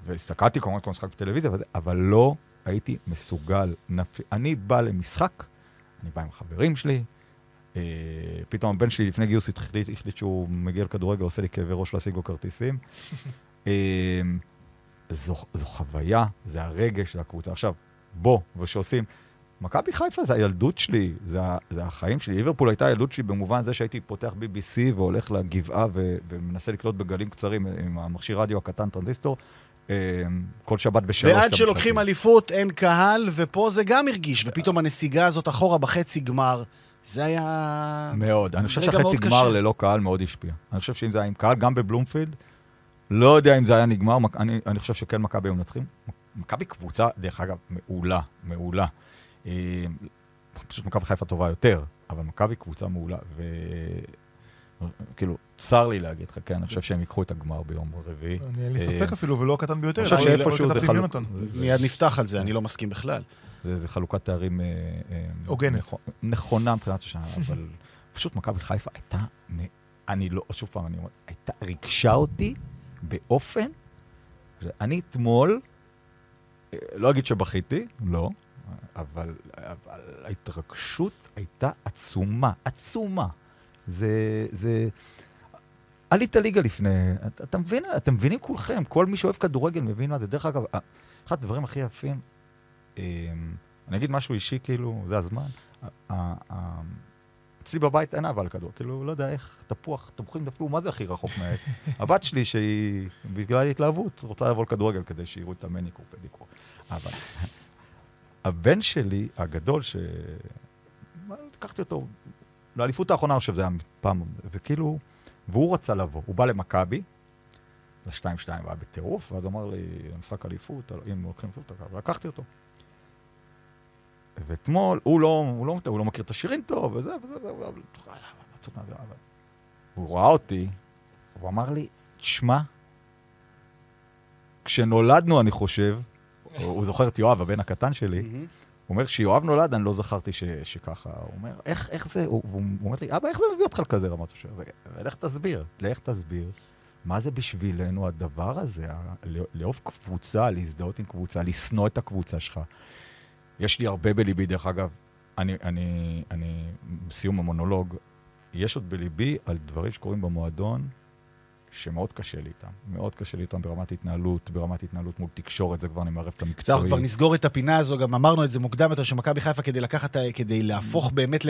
והסתכלתי כמובן כל משחק בטלוויזיה, אבל לא הייתי מסוגל. נפ... אני בא למשחק, אני בא עם החברים שלי, אה, פתאום הבן שלי לפני גיוס החליט, החליט שהוא מגיע לכדורגל, עושה לי כאבי ראש להשיג לו כרטיסים. אה, זו, זו חוויה, זה הרגש, זה הקבוצה. עכשיו, בוא, ושעושים... מכבי חיפה זה הילדות שלי, זה, זה החיים שלי. ליברפול הייתה הילדות שלי במובן זה שהייתי פותח BBC והולך לגבעה ו, ומנסה לקלוט בגלים קצרים עם המכשיר רדיו הקטן טרנזיסטור, כל שבת בשלוש. ועד שלוקחים המשחקים. אליפות, אין קהל, ופה זה גם הרגיש. ופתאום הנסיגה הזאת אחורה בחצי גמר, זה היה... מאוד. אני חושב שהחצי גמר קשה. ללא קהל מאוד השפיע. אני חושב שאם זה היה עם קהל, גם בבלומפילד, לא יודע אם זה היה נגמר, אני, אני חושב שכן מכבי היו מנצחים. מכבי קבוצה, דרך אגב, מעולה, מעולה. אה, פשוט מכבי חיפה טובה יותר, אבל מכבי קבוצה מעולה. כאילו, צר לי להגיד לך, כן, אני חושב שהם ייקחו את הגמר ביום רביעי. אני אין לי אה, ספק אפילו, ולא הקטן ביותר. אני חושב שאיפשהו זה עם חלוק. יונתן. מיד נפתח על זה, אני לא מסכים בכלל. זה, זה חלוקת תארים... אה, אה, הוגנת. נכו- נכונה מבחינת השנה, אבל פשוט מכבי חיפה הייתה, אני לא, שוב פעם, אני אומר, הייתה, ריגשה אותי באופן, אני אתמול, לא אגיד שבכיתי, לא, אבל, אבל ההתרגשות הייתה עצומה, עצומה. זה, זה... עלית ליגה לפני, אתה, אתה מבין, אתם מבינים כולכם, כל מי שאוהב כדורגל מבין מה זה. דרך אגב, אחד הדברים הכי יפים, אמ, אני אגיד משהו אישי, כאילו, זה הזמן. אצלי בבית אין אהבה לכדור, כאילו, לא יודע איך, תפוח, תפוחים דפקו, מה זה הכי רחוק מהעץ? הבת שלי, שהיא, בגלל התלהבות, רוצה לבוא לכדורגל כדי שיראו את המניקור, פדיקור. אבל הבן שלי, הגדול, ש... לקחתי אותו לאליפות האחרונה, אני חושב, זה היה פעם, וכאילו, והוא רצה לבוא, הוא בא למכבי, לשתיים שתיים, והיה בטירוף, ואז אמר לי, משחק אליפות, אם לוקחים אליפות, לקחתי אותו. ואתמול, הוא לא, הוא לא, הוא לא מכיר את השירים טוב, וזה, וזה, וזה, אבל- אבל- הוא ראה אותי, הוא אמר לי, תשמע, כשנולדנו, אני חושב, הוא זוכר את יואב, הבן הקטן שלי, הוא אומר, כשיואב נולד, אני לא זכרתי ש, שככה. הוא אומר, איך, איך זה, הוא, הוא אומר לי, אבא, איך זה מביא אותך לכזה רמת השם? ולך תסביר, לך תסביר. מה זה בשבילנו הדבר הזה? לא- לאהוב קבוצה, להזדהות עם קבוצה, לשנוא את הקבוצה שלך. יש לי הרבה בליבי, דרך אגב, אני, אני, אני, בסיום המונולוג, יש עוד בליבי על דברים שקורים במועדון, שמאוד קשה לי איתם. מאוד קשה לי איתם ברמת התנהלות, ברמת התנהלות מול תקשורת, זה כבר אני מערב את אנחנו המקצועי. כבר נסגור את הפינה הזו, גם אמרנו את זה מוקדם יותר, שמכבי חיפה כדי לקחת, כדי להפוך באמת,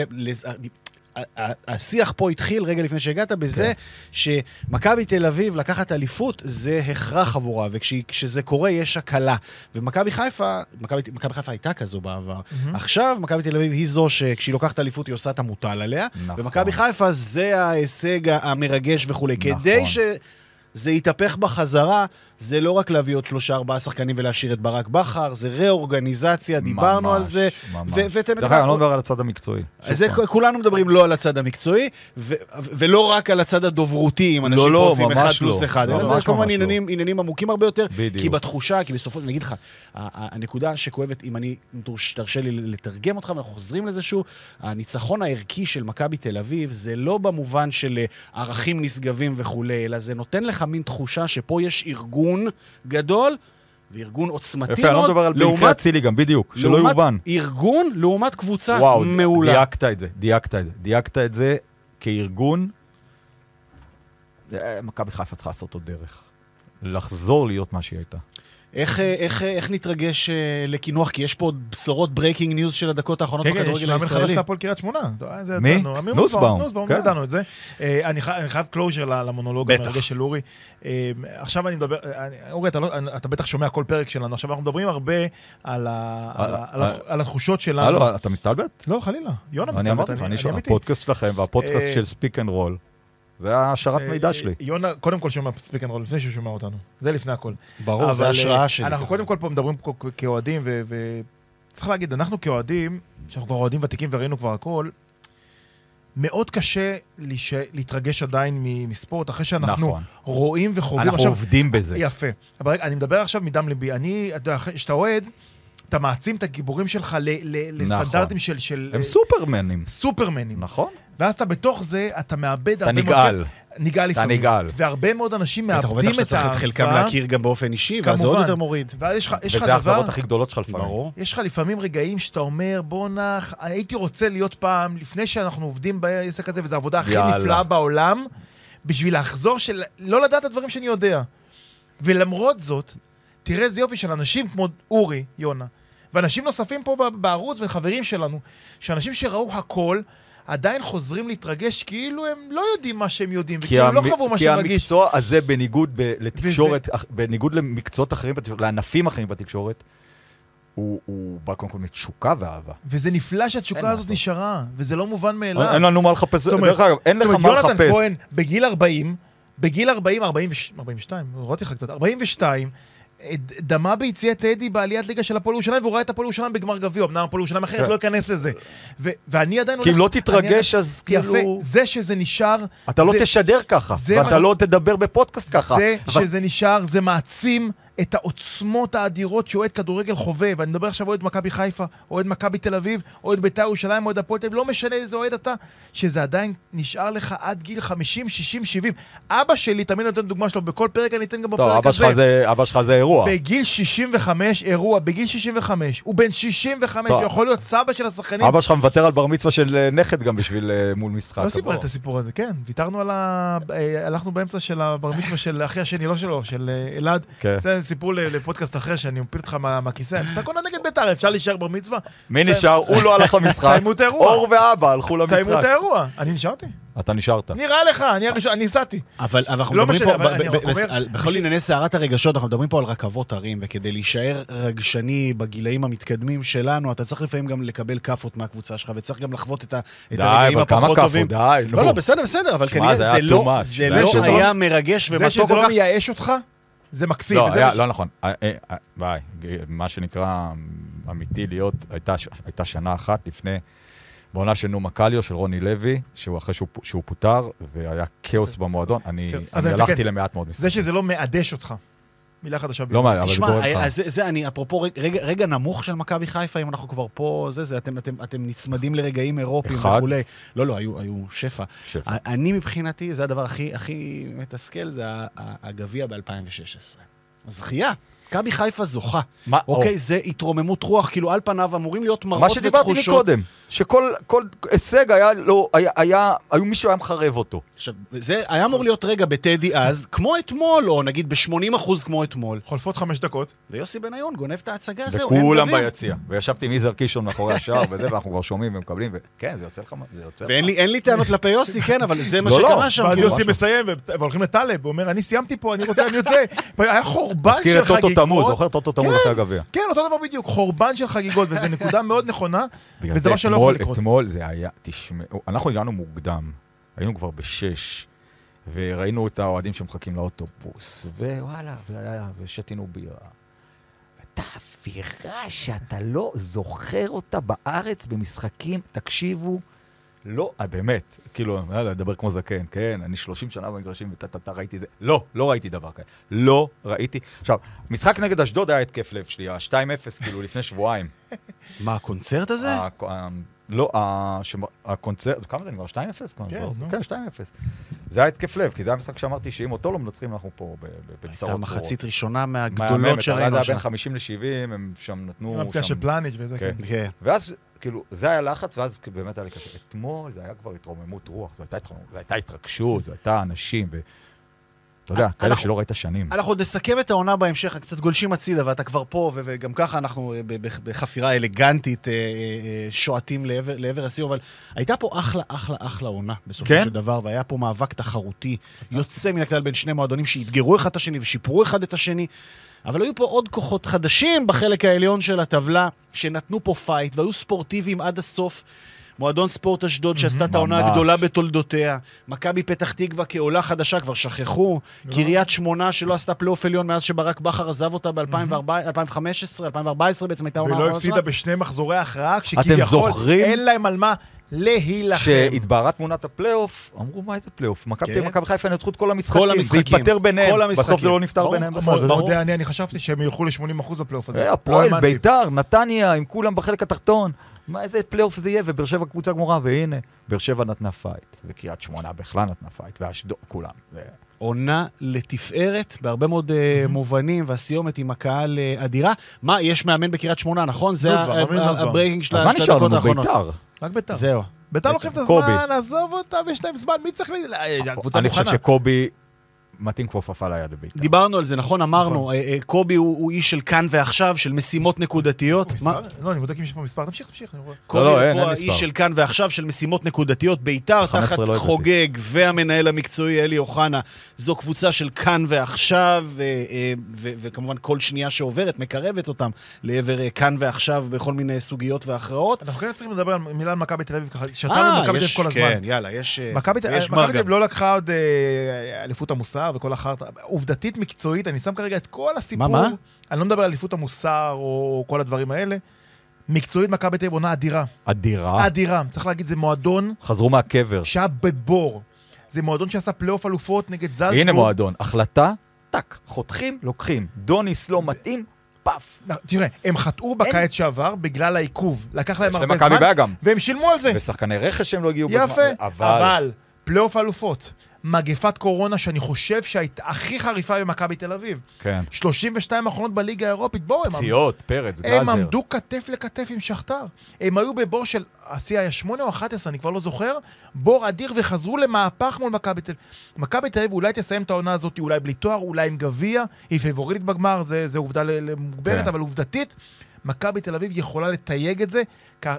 השיח פה התחיל רגע לפני שהגעת בזה שמכבי תל אביב לקחת אליפות זה הכרח עבורה, וכשזה קורה יש הקלה. ומכבי חיפה, מכבי מכבי חיפה הייתה כזו בעבר. עכשיו מכבי תל אביב היא זו שכשהיא לוקחת אליפות היא עושה את המוטל עליה, נכון. ומכבי חיפה זה ההישג המרגש וכולי. נכון. כדי שזה יתהפך בחזרה, זה לא רק להביא עוד שלושה ארבעה שחקנים ולהשאיר את ברק בכר, זה ראורגניזציה, דיברנו ממש, על זה. ממש. ואתם דרך אגב, אני לא מדבר על הצד המקצועי. זה. כולנו מדברים לא על הצד המקצועי, ו- ולא רק על הצד הדוברותי, אם אנשים לא, פה לא, עושים ממש אחד לא. פלוס אחד, אלא ממש, זה כמובן ממש לא. עניינים, עמוקים הרבה יותר. כי בתחושה, כי בסופו, אני אגיד לך, הנקודה שכואבת, אם אני, תרשה לי לתרגם אותך, ואנחנו חוזרים לזה שוב, הניצחון הערכי של מכבי תל אביב, זה לא במובן של אה, ערכים נשגבים וכולי, אלא זה נותן לך מין תחושה שפה יש ארגון גדול, וארגון עוצמתי יפה, אני לא מאוד, מדבר על לעומת- אצילי גם, בדיוק, שלא יובן. ארגון לעומת קבוצה וואו, מעולה. דייקת את זה, דייקת את זה. דייקת את זה כארגון. אה, מכבי חיפה צריכה לעשות עוד דרך. לחזור להיות מה שהיא הייתה. איך, אה, איך, אה, איך נתרגש אה, לקינוח? כי יש פה עוד בשורות breaking news של הדקות האחרונות כן, כן, יש בכדורגל מאמן חדש הישראלי. להפועל קריית שמונה. מי? נוסבאום. נוסבאום, כן. ידענו את זה. אני חי- אני חייב closure למונולוג. המרגש של אורי. עכשיו אני מדבר, אני- אורי, אתה לא- אתה בטח שומע כל פרק שלנו. עכשיו אנחנו מדברים הרבה על ה- על ה- על התחושות שלנו. הלו, אתה מסתלבט? לא, חלילה. יונה אני מסתלבט, אמרתי לך, אני שומע. הפודקאסט שלכם והפודקאסט של Speak and Roll. זה השארת אה, מידע שלי. יונה קודם כל שומע Speak and Roll, לפני שהוא שומע אותנו. זה לפני הכל. ברור, זה אבל, ההשראה אה, שלי. אנחנו קודם כל פה מדברים פה כאוהדים, וצריך להגיד, אנחנו כאוהדים, שאנחנו כבר אוהדים ותיקים וראינו כבר הכל, מאוד קשה להיש... להתרגש עדיין מספורט, אחרי שאנחנו נכון. רואים וחווים. אנחנו עכשיו, עובדים בזה. יפה. אבל אני מדבר עכשיו מדם ליבי. אני, אתה יודע, אחרי שאתה אוהד, אתה מעצים את הגיבורים שלך ל- ל- נכון. לסטנדרטים של... של הם סופרמנים. סופרמנים. נכון? ואז אתה בתוך זה, אתה מאבד אתה הרבה מאוד... נגעל. נגעל אתה לפעמים. נגעל. והרבה מאוד אנשים מאבדים ובטח שאתה את צריך את האהבה. חלקם להכיר גם באופן אישי, ואז זה עוד כמובן. יותר מוריד. ואז יש לך יש לך וזה דבר... האכזבות הכי גדולות שלך לפעמים. ברור. יש לך לפעמים רגעים שאתה אומר, בואנה, הייתי רוצה להיות פעם, לפני שאנחנו עובדים בעסק הזה, וזו העבודה הכי יאללה. נפלאה בעולם, בשביל לחזור של... לא לדעת את הדברים שאני יודע. ולמרות זאת, תראה איזה יופי של אנשים כמו אורי, יונה, ואנשים נוספים פה בערוץ וחברים שלנו, שאנשים שראו הכל, עדיין חוזרים להתרגש כאילו הם לא יודעים מה שהם יודעים, כי, וכאילו הם לא המ- חוו מה כי שהם מרגיש. המקצוע הזה, בניגוד ב- לתקשורת, אח- בניגוד למקצועות אחרים, בתקשורת, לענפים אחרים בתקשורת, הוא, הוא בא קודם כל מתשוקה ואהבה. וזה נפלא שהתשוקה הזאת לעשות. נשארה, וזה לא מובן מאליו. אין לנו מה לחפש, זאת אומרת- דרך אגב, אין לך זאת אומרת, מה יונתן לחפש. כהן, בגיל 40, בגיל 40, 42, 42, הורדתי לך קצת, 42, אה, ד- דמה ביציע טדי בעליית ליגה של הפועל ירושלים, והוא ראה את הפועל ירושלים בגמר גביע, אמנם הפועל ירושלים אחרת, כן. לא אכנס לזה. ואני עדיין כי אם לא תתרגש, אז עדיין- יפה, כאילו... זה שזה נשאר, אתה לא תשדר ככה, ואתה לא תדבר בפודקאסט ככה. זה שזה נשאר, זה מעצים את העוצמות האדירות שאוהד כדורגל חווה, ואני מדבר עכשיו אוהד מכבי חיפה, אוהד מכבי תל אביב, אוהד בית"ר ירושלים, אוהד הפועל תל אביב, לא משנה איזה אוהד אתה, שזה עדיין נשאר לך עד גיל 50, 60, 70. אבא שלי, תמיד נותן דוגמה שלו, בכל פרק אני אתן גם טוב, בפרק שלך הזה. זה- אבא שלך זה אירוע. בגיל 65, אירוע, בגיל 65, הוא בן 65, טוב. הוא יכול להיות סבא של השחקנים. אבא שלך מוותר על בר מצווה של אה, נכד גם בשביל אה, מול משחק. לא סיפר. את הסיפור הזה, כן. ויתרנו על ה... אה, הלכנו באמצע של הבר מצווה של אחי השני, לא שלו, של אלעד. כן. סיפור לפודקאסט אחר, שאני מפיל אותך מה- מהכיסא. משחק עונה נגד בית"ר, אפשר להישאר בר מצווה? מי נשאר? הוא לא הלך למשחק. סיימו את האירוע. אור ואבא הלכו סיימו את למשחק. האירוע. אני נשארתי? אתה נשארת. נראה לך, אני הראשון, אני הסעתי. אבל אנחנו לא מדברים פה, בכל ענייני סערת הרגשות, אנחנו מדברים פה על רכבות הרים, וכדי להישאר רגשני בגילאים המתקדמים שלנו, אתה צריך לפעמים גם לקבל כאפות מהקבוצה שלך, וצריך גם לחוות את ה- את די, הרגעים אבל כמה הפחות כאפות, טובים. די. לא, לא, בסדר, בסדר, אבל כנראה זה זה היה לא- much. זה זה לא שזה היה לא- מרגש זה ומתוק שזה כל לא כך. מייאש אותך, זה מקסים. לא, היה, ש- לא נכון. אה, אה, אה, ביי, מה שנקרא אמיתי להיות, הייתה הייתה שנה אחת לפני, בעונה של נומה קליו, של רוני לוי, שהוא אחרי שהוא שהוא פוטר, והיה כאוס במועדון. אני אני הלכתי. למעט מאוד משחקים. זה שזה לא מעדש אותך. מילה חדשה. לא מעניין, אבל זה תשמע, גורם אה, לך. אז זה, זה אני, אפרופו רגע, רגע, נמוך של מכבי חיפה, אם אנחנו כבר פה, זה, זה, אתם, אתם, אתם נצמדים לרגעים אירופיים אחד. וכולי. לא, לא, היו, היו שפע. שפע. אני מבחינתי, זה הדבר הכי, הכי מתסכל, זה הגביע ב-2016. הזכייה. מכבי חיפה זוכה. מה- אוקיי, או. זה התרוממות רוח, כאילו על פניו אמורים להיות מראות מה ותחושות. שדיברתי מקודם, שכל כל הישג היה, לא, היה, היה, היו מישהו היה מחרב אותו. עכשיו, זה היה אמור להיות רגע בטדי אז, כמו אתמול, או נגיד ב-80 אחוז כמו אתמול. חולפות חמש דקות. ויוסי בניון גונב את ההצגה, זהו, אין וכולם גביע. ביציע. וישבתי עם יזהר קישון מאחורי השער וזה, ואנחנו כבר שומעים ומקבלים, וכן, זה יוצא לך, זה יוצא לך. ואין לי, טענות כלפי יוסי, כן, אבל זה מה לא, לא, שקרה שם. ואז. יוסי מסיים, והולכים לטלב, הוא אומר, אני סיימתי פה, אני רוצה, אני יוצא. היה חורבן של את טוטו חגיגות. תמוז, זוכר טוטו תמוז כן. אחרי הגביע. כן, אותו דבר בדיוק, חורבן של חגיגות, וזו נקודה מאוד נכונה, וזה זה דבר שלא יכול לקרות. אתמול זה היה, תשמעו, אנחנו הגענו מוקדם, היינו כבר בשש, וראינו את האוהדים שמחכים לאוטובוס, ווואלה, והיה- ושתינו בירה. הייתה אווירה שאתה לא זוכר אותה בארץ במשחקים, תקשיבו, לא, אה, באמת, כאילו, יאללה, לדבר כמו זקן, כן, אני 30 שנה במגרשים וטה-טה-טה ראיתי את זה. לא, לא ראיתי דבר כזה. לא ראיתי. עכשיו, משחק נגד אשדוד היה התקף לב שלי, ה-2-0, כאילו, לפני שבועיים. מה, הקונצרט הזה? לא, הקונצרט, כמה זה נגמר? 2-0? כבר, כן, לא? כן, 2-0. זה היה התקף לב, כי זה היה משחק שאמרתי שאם אותו לא מנצחים, אנחנו פה ב- ב- בצרות הייתה. מחצית ראשונה מהממת, מהגדולות שראינו שם. בין 50 ל-70, הם שם נתנו... עם הפציעה של פלניץ' וזה, כן. כן. כן. ואז, כאילו, זה היה לחץ, ואז באמת היה לי קשה. אתמול זה היה כבר התרוממות רוח, זו הייתה התרגשות, זו הייתה אנשים, ו... אתה יודע, כאלה שלא ראית שנים. אנחנו עוד נסכם את העונה בהמשך, קצת גולשים הצידה, ואתה כבר פה, וגם ככה אנחנו אה, בחפירה אלגנטית אה, אה, שועטים לעבר, לעבר הסיום, אבל הייתה פה אחלה, אחלה, אחלה עונה בסופו כן? של דבר, והיה פה מאבק תחרותי יוצא מן הכלל בין שני מועדונים שאתגרו אחד את השני ושיפרו אחד את השני. אבל היו פה עוד כוחות חדשים בחלק העליון של הטבלה, שנתנו פה fight והיו ספורטיביים עד הסוף. מועדון ספורט אשדוד שעשתה את העונה. הגדולה בתולדותיה, מכבי פתח תקווה כעולה חדשה, כבר שכחו, קריית שמונה שלא עשתה פלייאוף עליון מאז שברק בכר עזב אותה ב-2015, 2014 בעצם הייתה העונה ולא האחרונה הפסידה. בשני מחזורי הכרעה, כשכביכול? אין להם על מה להילחם. כשהתבהרה תמונת הפלייאוף, אמרו, מה איזה פלייאוף? מכבי כן. מכבי חיפה ינצחו את כל המשחקים. כל המשחקים. זה נפתר ביניהם. כל בסוף. זה לא נפתר ברור, ביניהם. בכלל. ברור. אני, אני חשבתי שהם ילכו ל-80% בפלייאוף הזה. אה, לא הפועל. ביתר, נתניה, עם כולם בחלק התחתון. מה, איזה פלייאוף זה יהיה? ובאר שבע קבוצה גמורה, והנה, באר שבע נתנה fight. וקריית שמונה בכלל נתנה fight, ואשדוד, כולם. ו- עונה לתפארת, בהרבה מאוד אה, מובנים, והסיומת עם הקהל אה, אדירה. מה, יש מאמן בקריית שמונה, נכון? זה. ה breaking של אז מה של נשאר הדקות לנו? האחרונות. ביתר. רק ביתר. זהו. ביתר לוקחים את. הזמן, עזוב אותם, יש להם זמן, מי צריך ל... הקבוצה אני חושב מוכנה. שקובי מתאים כמו כפפה ליד בביתר. דיברנו על זה, נכון? אמרנו, אה, אה, קובי הוא איש של כאן ועכשיו, של משימות נקודתיות. לא, אני בודק אם יש פה מספר. תמשיך, תמשיך. אני רואה. קובי לא, הוא אין האיש מספר. של כאן ועכשיו, של משימות נקודתיות. ביתר, 15 תחת לא. חוגג והמנהל המקצועי אלי אוחנה, זו קבוצה של כאן ועכשיו, אה, ו- וכמובן כל שנייה שעוברת מקרבת אותם לעבר כאן ועכשיו בכל מיני סוגיות והכרעות. אנחנו כן צריכים לדבר על מילה על מכבי תל אביב, ככה, שתנו אה, מכבי תל אביב כל הזמן. כן, יאללה, יש מכבי תל אביב. לא לקחה עוד אליפות המוסר וכל החרטא. עובדתית מקצועית, אני שם כרגע את כל הסיפור. מה, מה? אני לא מדבר על אליפות המוסר או כל הדברים האלה. מקצועית מכבי תל אביב עונה אדירה. אדירה. אדירה. צריך להגיד, זה מועדון חזרו מהקבר. שהיה בבור. זה מועדון שעשה פלייאוף אלופות נגד זלצבורג. הנה מועדון. החלטה, טאק. חותכים, לוקחים. דוניס לא מתאים, פאף. תראה, הם חטאו בקיץ שעבר בגלל העיכוב. לקח להם הרבה זמן. והם שילמו על זה. ושחקני רכש שהם לא הגיעו בזמן. יפה. אבל פלייאוף אלופות. מגפת קורונה שאני חושב שהייתה הכי חריפה במכבי תל אביב. כן. 32 האחרונות בליגה האירופית, בואו, הם, פציעות, פרץ, הם גלאזר. עמדו כתף לכתף עם שחטאר. הם היו בבור של, השיא היה 8 או 11, אני כבר לא זוכר, בור אדיר וחזרו למהפך מול מכבי תל אביב. מכבי תל אביב אולי תסיים את העונה הזאת, אולי בלי תואר, אולי עם גביע, היא פייבוריטית בגמר, זה, זה עובדה למוגברת, כן. אבל עובדתית, מכבי תל אביב יכולה לתייג את זה,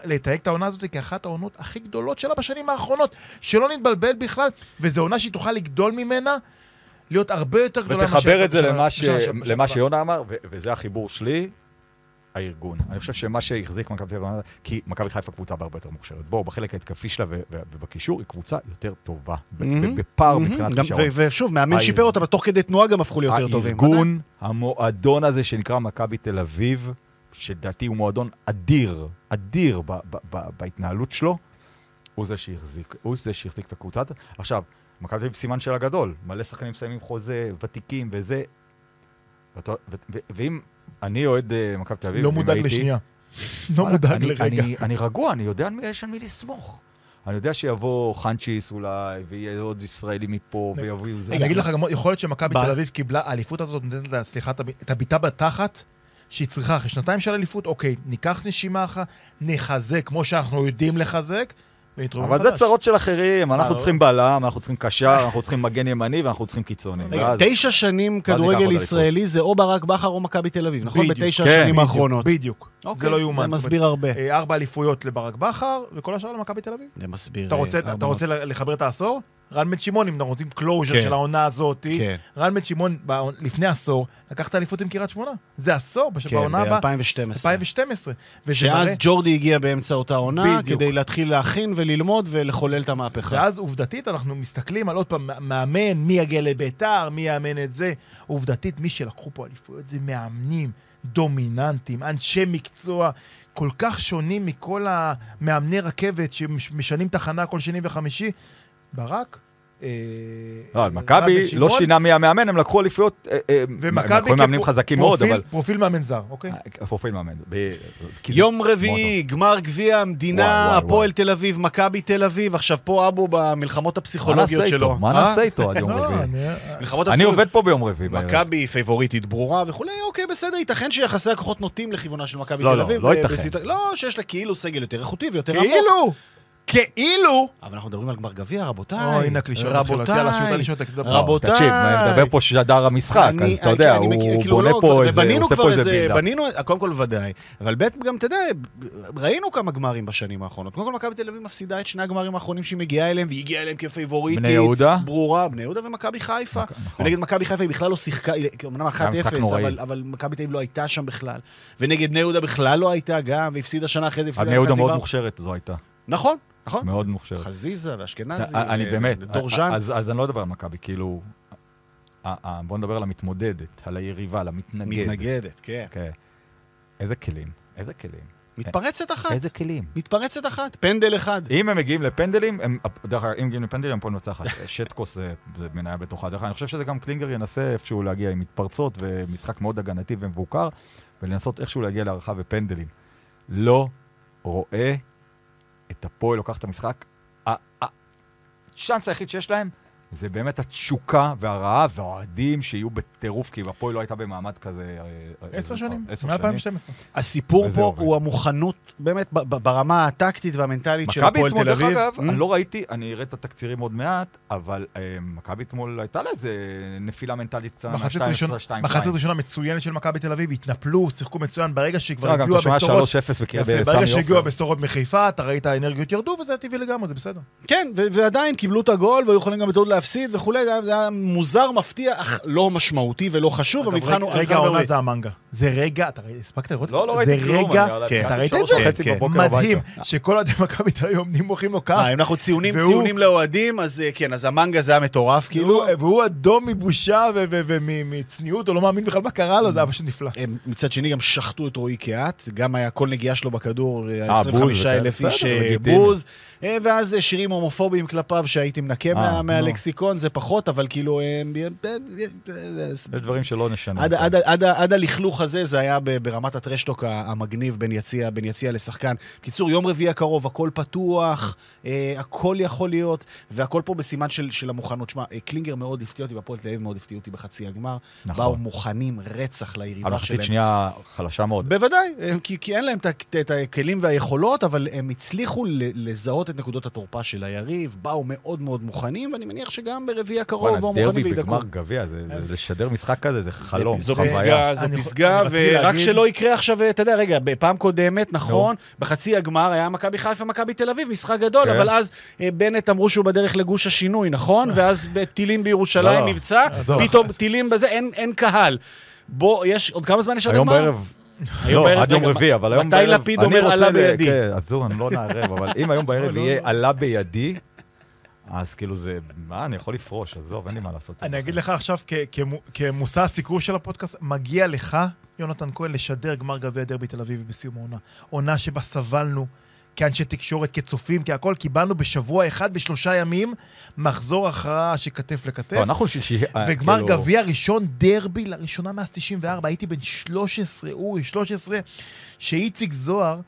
לתייג את העונה הזאת כאחת העונות הכי גדולות שלה בשנים האחרונות. שלא נתבלבל בכלל, וזו עונה שהיא תוכל לגדול ממנה, להיות הרבה יותר גדולה ותחבר את זה למה ש- למה שיונה אמר, ו- וזה החיבור שלי, הארגון. אני חושב שמה שהחזיק מכבי תל אביב, כי מכבי חיפה קבוצה בהרבה יותר מוכשרת. בואו, בחלק ההתקפי שלה ובקישור היא קבוצה יותר טובה. בפער. מבחינת כישרון. ושוב, מאמן. שיפר אותה, אבל תוך כדי תנועה גם הפכו ליותר טובים. הארגון, המועדון הזה שנקרא מכבי תל אביב, שלדעתי הוא מועדון אדיר, אדיר ב- ב- ב- בהתנהלות שלו, הוא זה שהחזיק, הוא זה שהחזיק את הקבוצה. הזאת. עכשיו, מכבי תל אביב סימן שאלה גדול, מלא שחקנים מסיימים חוזה, ותיקים וזה. ואתה- ו- ו- ואם אני אוהד אה, מכבי תל אביב, לא מודאג הייתי- לשנייה. לא מודאג אני- לרגע. אני- אני רגוע, אני יודע יש על מי לסמוך. אני יודע שיבוא חנצ'יס אולי, ויהיה עוד ישראלי מפה, ויביאו זה. אני אגיד לך גם, יכול להיות שמכבי תל אביב קיבלה, האליפות הזאת נותנת לה, סליחה, את הביטה בתחת שהיא צריכה אחרי שנתיים של אליפות, אוקיי, ניקח נשימה אחת, נחזק כמו שאנחנו יודעים לחזק, ונתרום אבל זה צרות של אחרים, אנחנו לא. צריכים בלם, אנחנו צריכים קשר, אנחנו צריכים מגן ימני ואנחנו צריכים קיצוני. תשע שנים כדורגל. ישראלי זה או ברק בכר או מכבי תל אביב, נכון? בתשע כן, השנים בדיוק, האחרונות. בדיוק. אוקיי, זה לא יאומן. זה מסביר הרבה. אה, ארבע אליפויות לברק בכר, וכל השאר למכבי תל אביב. זה מסביר. אתה רוצה- אה, אתה הרבה רוצה לחבר את העשור? רן בן שמעון, אם אנחנו רוצים closure כן. של העונה הזאת, כן. רן בן שמעון לפני עשור לקח את האליפות עם קריית שמונה. זה עשור, בש- כן, בעונה הבאה. ב-2012. 2012. וזה שאז מראה- ג'ורדי הגיע באמצע אותה עונה, בדיוק. כדי להתחיל להכין וללמוד ולחולל את המהפכה. ואז עובדתית אנחנו מסתכלים על עוד פעם, מאמן, מי יגיע לביתר, מי יאמן את זה. עובדתית, מי שלקחו פה אליפויות זה מאמנים דומיננטיים, אנשי מקצוע, כל כך שונים מכל המאמני רכבת שמשנים תחנה כל שני וחמישי. ברק? אה, לא, על בן מכבי לא שינה מי המאמן, הם לקחו אליפויות, אה, אה, הם לקחו מאמנים חזקים מאוד, אבל... פרופיל מאמן זר, אוקיי? אה, פרופיל מאמן. יום רביעי, גמר גביע המדינה, הפועל. תל אביב, מכבי תל אביב, עכשיו פה אבו במלחמות הפסיכולוגיות שלו. מה אה? נעשה איתו עד יום לא, רביעי? אני- מלחמות אני הפסיכולוגיות. עובד פה ביום רביעי. מכבי פייבוריטית ברורה וכולי, אוקיי, בסדר, ייתכן שיחסי הכוחות נוטים לכיוונה של מכבי לא, תל לא, אביב. לא ב- ייתכן. בסיטואציה- לא, שיש לה כאילו סגל יותר איכותי ויותר עמוק. כאילו! כאילו... אבל אנחנו מדברים על גמר גביע, רבותיי. אוי, הנה הקלישאות תדבר. רבותיי. תקשיב, מדבר פה שדר המשחק, אז אני- אתה יודע, אני מכיר- הוא כאילו בונה לא, פה איזה, הוא ובנינו עושה כבר פה איזה בילדה. בנינו, קודם כל ודאי, אבל ב' גם, אתה יודע, ראינו כמה גמרים בשנים האחרונות. קודם כל, מכבי תל אביב מפסידה את שני הגמרים האחרונים שהיא מגיעה אליהם, והיא הגיעה אליהם כפייבוריטית. בני יהודה? ברורה, בני יהודה ומכבי חיפה. נכון. ונגד מכבי חיפה היא בכלל לא שיחקה, אמנם 1-0, משחק נוראי. אבל, מכבי תל אביב לא הייתה שם בכלל. ונגד בני יהודה בכלל לא הייתה גם, והפסידה שנה אחרי זה, הפסידה בני יהודה בחצי מאוד גמר. מוכשרת, זו הייתה. נכון, נכון. מאוד מוכשרת. חזיזה ואשכנזי, אני אה, באמת, דורז'אן. אז אז אני לא אדבר על מכבי, כאילו... אה, אה, בוא נדבר על המתמודדת, על היריבה, על המתנגד. מתנגדת, כן. כן. איזה כלים, איזה כלים. מתפרצת אחת. איזה כלים. מתפרצת אחת. פנדל אחד. אם הם מגיעים לפנדלים, הם, דרך אגב, אם מגיעים לפנדלים, הם פה מנצחת. שטקוס זה, זה מניה בטוחה. דרך אגב, אני חושב שזה גם קלינגר ינסה איפשהו להגיע עם מתפרצות ומשחק מאוד הגנתי ומבוקר, ולנסות איכשהו להגיע להערכה ופנדלים. לא רואה את הפועל לוקח את המשחק. הצ'אנס היחיד שיש להם זה באמת התשוקה והרעב והאוהדים שיהיו בטירוף, כי הפועל לא הייתה במעמד כזה... אה, אה, עשר אה, שנים, עשר שנים. מ-2012. הסיפור פה עובד. הוא המוכנות, באמת, ברמה הטקטית והמנטלית של מכבי הפועל אתמול, תל דרך אביב. אגב, Mm? אני לא ראיתי, אני אראה את התקצירים עוד מעט, אבל אה, מכבי אתמול הייתה לה איזה נפילה מנטלית קטנה מחצית מה-2-0, ראשונה- 2 מחצית ראשונה מצוינת של מכבי תל אביב, התנפלו, שיחקו מצוין, ברגע שכבר גם הגיעו אתה שומע הבשורות... 3-0 בקריאה יפה, בסמי ברגע שהגיעו. הבשורות מחיפה, אתה ראית האנרגיות ירדו, וזה טבעי לגמרי, זה בסדר. כן, ועדיין קיבלו את הגול והיו יכולים גם בטעות להפסיד וכולי, זה היה- מוזר, מפתיע, אך לא משמעותי ולא חשוב, המבחן הוא... רגע העונה. זה המנגה. זה רגע, אתה ראית- הספקת לראות? לא, לא ראיתי כלום. רגע, אני- כן. אתה ראית את זה? כן, בבוקר מדהים, הביתה. שכל אוהדי מכבי תל אביב עומדים מוחאים לו אה, כך, אם אנחנו ציונים, ציונים לאוהדים, אז אה, כן, אז המנגה זה היה מטורף, כאילו. והוא- אדום מבושה ומצניעות, הוא לא מאמין בכלל מה קרה לו, זה היה פשוט נפלא. הם מצד שני גם שחטו את רועי קהת, גם היה כל נגיעה שלו בכדור, אה, אה, 25 בוז, אלף בסדר, איש אה. בוז, אה, ואז אה, שירים הומופוביים כלפיו שהייתי מנקה אה, מהלקסיקון, זה פחות, אבל כאילו... אה, אה, אה, אה, דברים שלא נשנה. עד, אותם. עד, עד, עד הלכלוך הזה, זה היה ברמת הטרשטוק המגניב בין יציע, בין יציע לשחקן. בקיצור, יום רביעי הקרוב, הכל פתוח, הכל יכול להיות, והכל פה בסימן של, של המוכנות. שמע, קלינגר מאוד הפתיע אותי, והפועל תל אביב מאוד הפתיע אותי בחצי הגמר. נכון. באו מוכנים רצח ליריבה המחצית שלהם. שנייה חלשה מאוד. בוודאי, כי, כי אין להם את הכלים והיכולות, אבל הם הצליחו לזהות את נקודות התורפה של היריב, באו מאוד מאוד מוכנים, ואני מניח שגם ברביעי הקרוב וואלה, באו מוכנים דרבי. בגמר גביע, זה- זה- לשדר משחק כזה זה חלום, זו חוויה. פסגה, זו פסגה, ורק שלא יקרה עכשיו, אתה יודע, רגע, בפעם קודמת, נכון, בחצי הגמר היה מכבי חיפה, מכבי תל אביב, משחק גדול, כן. אבל אז אה, בנט אמרו שהוא בדרך לגוש השינוי, נכון? ואז טילים בירושלים, לא, לא. מבצע, עזוב. פתאום טילים בזה, אין- אין קהל. בוא, יש, עוד כמה זמן יש עד היום הגמר? בערב... היום לא, בערב, עד יום רביעי, אבל היום מתי בערב... לפיד אני אומר רוצה עלה בידי? כן, עזוב, אני לא נערב, אבל אם היום בערב יהיה עלה בידי, אז כאילו זה... מה, אני יכול לפרוש, עזוב, אין לי מה לעשות. אני אגיד לך עכשיו, כמושא הסיקור של הפודקאסט, מגיע לך, יונתן כהן, לשדר גמר גביע דרבי תל אביב בסיום העונה. עונה שבה סבלנו כאנשי תקשורת, כצופים, כהכול, קיבלנו בשבוע אחד, בשלושה ימים, מחזור הכרעה שכתף לכתף. לא, אנחנו של שיהיה... וגמר כאילו- גביע ראשון, דרבי, לראשונה מאז 94, הייתי בן 13, אורי, 13, שאיציק זוהר,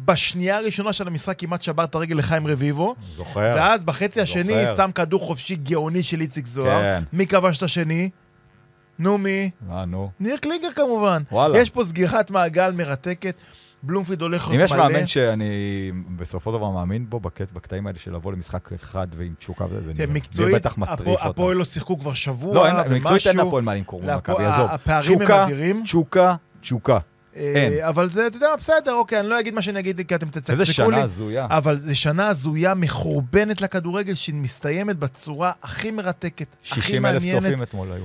בשנייה הראשונה של המשחק כמעט שבר את הרגל לחיים רביבו, זוכר. ואז בחצי השני זוכר. שם כדור חופשי גאוני של איציק זוהר. כן. מי כבש את השני? נו מי? אה, נו. ניר קלינגר כמובן. וואלה. יש פה סגירת מעגל מרתקת. בלומפיד הולך אם להיות יש מלא. מאמן שאני בסופו של דבר מאמין בו, בקט- בקטעים האלה של לבוא למשחק אחד ועם תשוקה וזה, זה נראה- מקצועית, זה בטח מטריף אותם. הפועל לא שיחקו כבר שבוע, לא, אין, מקצועית אין ומשהו. להפועל מה למכור מול להפועל- מכבי, עזוב. הפערים הם תשוקה, אדירים. תשוקה, תשוקה. אה, אין. אבל זה, אתה יודע, בסדר, אוקיי, אני לא אגיד מה שאני אגיד, כי אתם תצקצקו לי. איזה שנה הזויה. אבל זו שנה הזויה, מחורבנת לכדורגל, שמסתיימת בצורה הכי מרתקת, הכי 60 אלף מעניינת. צופים אתמול היו.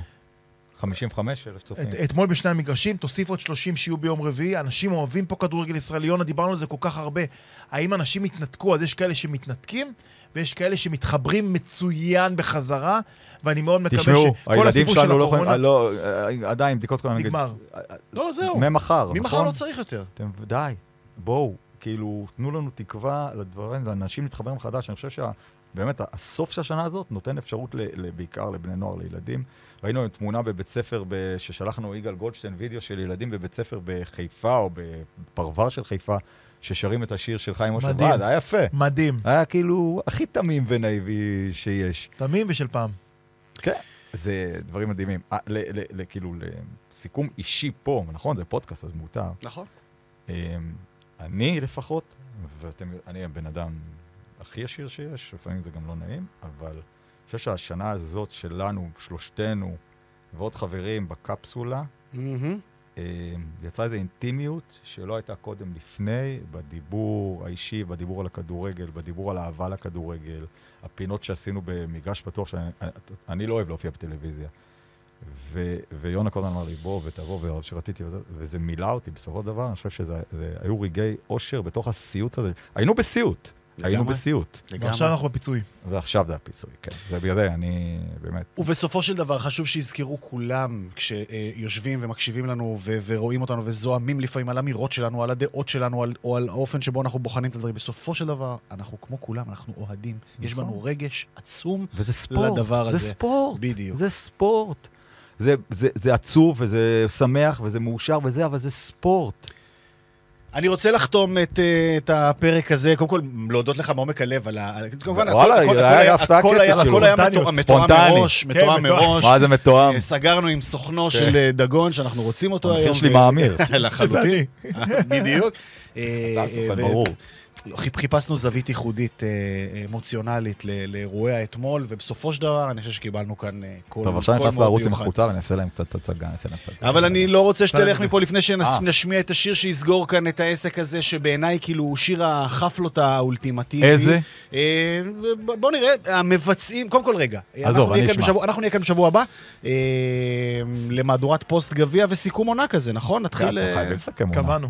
55 אלף צופים. את, אתמול בשני המגרשים, תוסיף עוד 30 שיהיו ביום רביעי. אנשים אוהבים פה כדורגל ישראלי, יונה, דיברנו על זה כל כך הרבה. האם אנשים התנתקו? אז יש כאלה שמתנתקים, ויש כאלה שמתחברים מצוין בחזרה, ואני מאוד מקווה תשמעו, שכל הילדים הסיפור של שלנו לא יכולים, הקורונה... לא, אה, עדיין, בדיקות קורונה, נגיד, נגמר. לא, זהו. ממחר, נכון? ממחר לא צריך יותר. אתם, די, בואו, כאילו, תנו לנו תקווה לדברים, לאנשים להתחבר מחדש. אני חושב שבאמת, הסוף של השנה הזאת נותן אפשרות, ל, בעיקר לבני נוער, לילדים. ראינו היום תמונה בבית ספר, ב, ששלחנו יגאל גולדשטיין, וידאו של ילדים בבית ספר בחיפה, או בפרבר של חיפה, ששרים את השיר של חיים. וואי, זה היה יפה. מדהים. היה כאילו הכי תמים ונאיבי שיש. תמים ושל פעם. כן. זה דברים מדהימים. אה, ל, ל, ל, כאילו, לסיכום אישי פה, נכון? זה פודקאסט, אז מותר. נכון. אמ, אני לפחות, ואתם, אני הבן אדם הכי ישיר שיש, לפעמים זה גם לא נעים, אבל אני חושב שהשנה הזאת שלנו, שלושתנו, ועוד חברים בקפסולה, מהמם. אה, יצאה איזו אינטימיות שלא הייתה קודם לפני, בדיבור האישי, בדיבור על הכדורגל, בדיבור על אהבה לכדורגל, הפינות שעשינו במגרש פתוח, שאני אני לא אוהב להופיע בטלוויזיה. ו, ויונה קודם אמר לי, בוא ותבוא, ושרציתי, וזה- מילא אותי בסופו של דבר, אני חושב שזה זה- היו רגעי אושר בתוך הסיוט הזה. היינו בסיוט, היינו. בסיוט. לגמרי. ועכשיו אנחנו בפיצוי. ועכשיו זה הפיצוי, כן. ובגלל זה אני באמת... ובסופו של דבר חשוב שיזכרו כולם, כשיושבים ומקשיבים לנו ו- ורואים אותנו וזועמים לפעמים על האמירות שלנו, על הדעות שלנו, על, או על האופן שבו אנחנו בוחנים את הדברים, בסופו של דבר, אנחנו כמו כולם, אנחנו אוהדים. יש נכון. בנו רגש עצום. וזה ספורט. לדבר זה הזה. ספורט. בדיוק. זה ספורט. זה, זה, זה עצוב וזה שמח וזה מאושר וזה, אבל זה ספורט. אני רוצה לחתום את, אה, את הפרק הזה, קודם כל להודות לך מעומק הלב על ה... כמובן, הכל- היה כאילו. הכל היה ספונטניות, מתואם ספונטני. מראש, כן, מתואם. מראש. מה זה מתואם? אה, סגרנו עם סוכנו כן. של אה, דגון, שאנחנו רוצים אותו היום. המחיר שלי ו- מאמיר. לחלוטין. בדיוק. אתה סוכן, ברור. חיפ- חיפשנו זווית ייחודית, אה, אה, אמוציונלית ל- לאירועי האתמול, ובסופו של דבר אני חושב שקיבלנו כאן אה, קול טוב, עכשיו קול נכנס לערוץ עם. החולצה ואני אעשה להם קצת הצגה, אני אעשה להם קצת... אבל אני לא רוצה שתלך אה. מפה לפני אה. שנשמיע את השיר שיסגור כאן את העסק הזה, שבעיניי כאילו הוא שיר החפלות האולטימטיבי. איזה? אה, בוא נראה, המבצעים, קודם כל רגע. עזוב, אני כאן אשמע. אנחנו נהיה כאן בשבוע הבא, אה, למהדורת פוסט גביע וסיכום עונה כזה, נכון? נתחיל... אה. קבענו.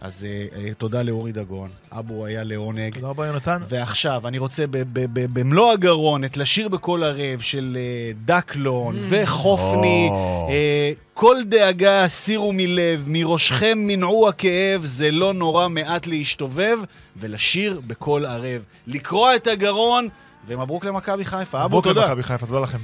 אז אה, אה, תודה לאורי דגון, אבו היה לעונג. תודה רבה, יונתן. ועכשיו, אני רוצה ב- ב- ב- במלוא הגרון את לשיר בקול ערב של אה, דקלון וחופני. או. אה, כל דאגה הסירו מלב, מראשכם מנעו הכאב, זה לא נורא מעט להשתובב, ולשיר בקול ערב. לקרוע את הגרון, ומברוק למכבי חיפה. אבו, תודה. מכבי חיפה, תודה לכם.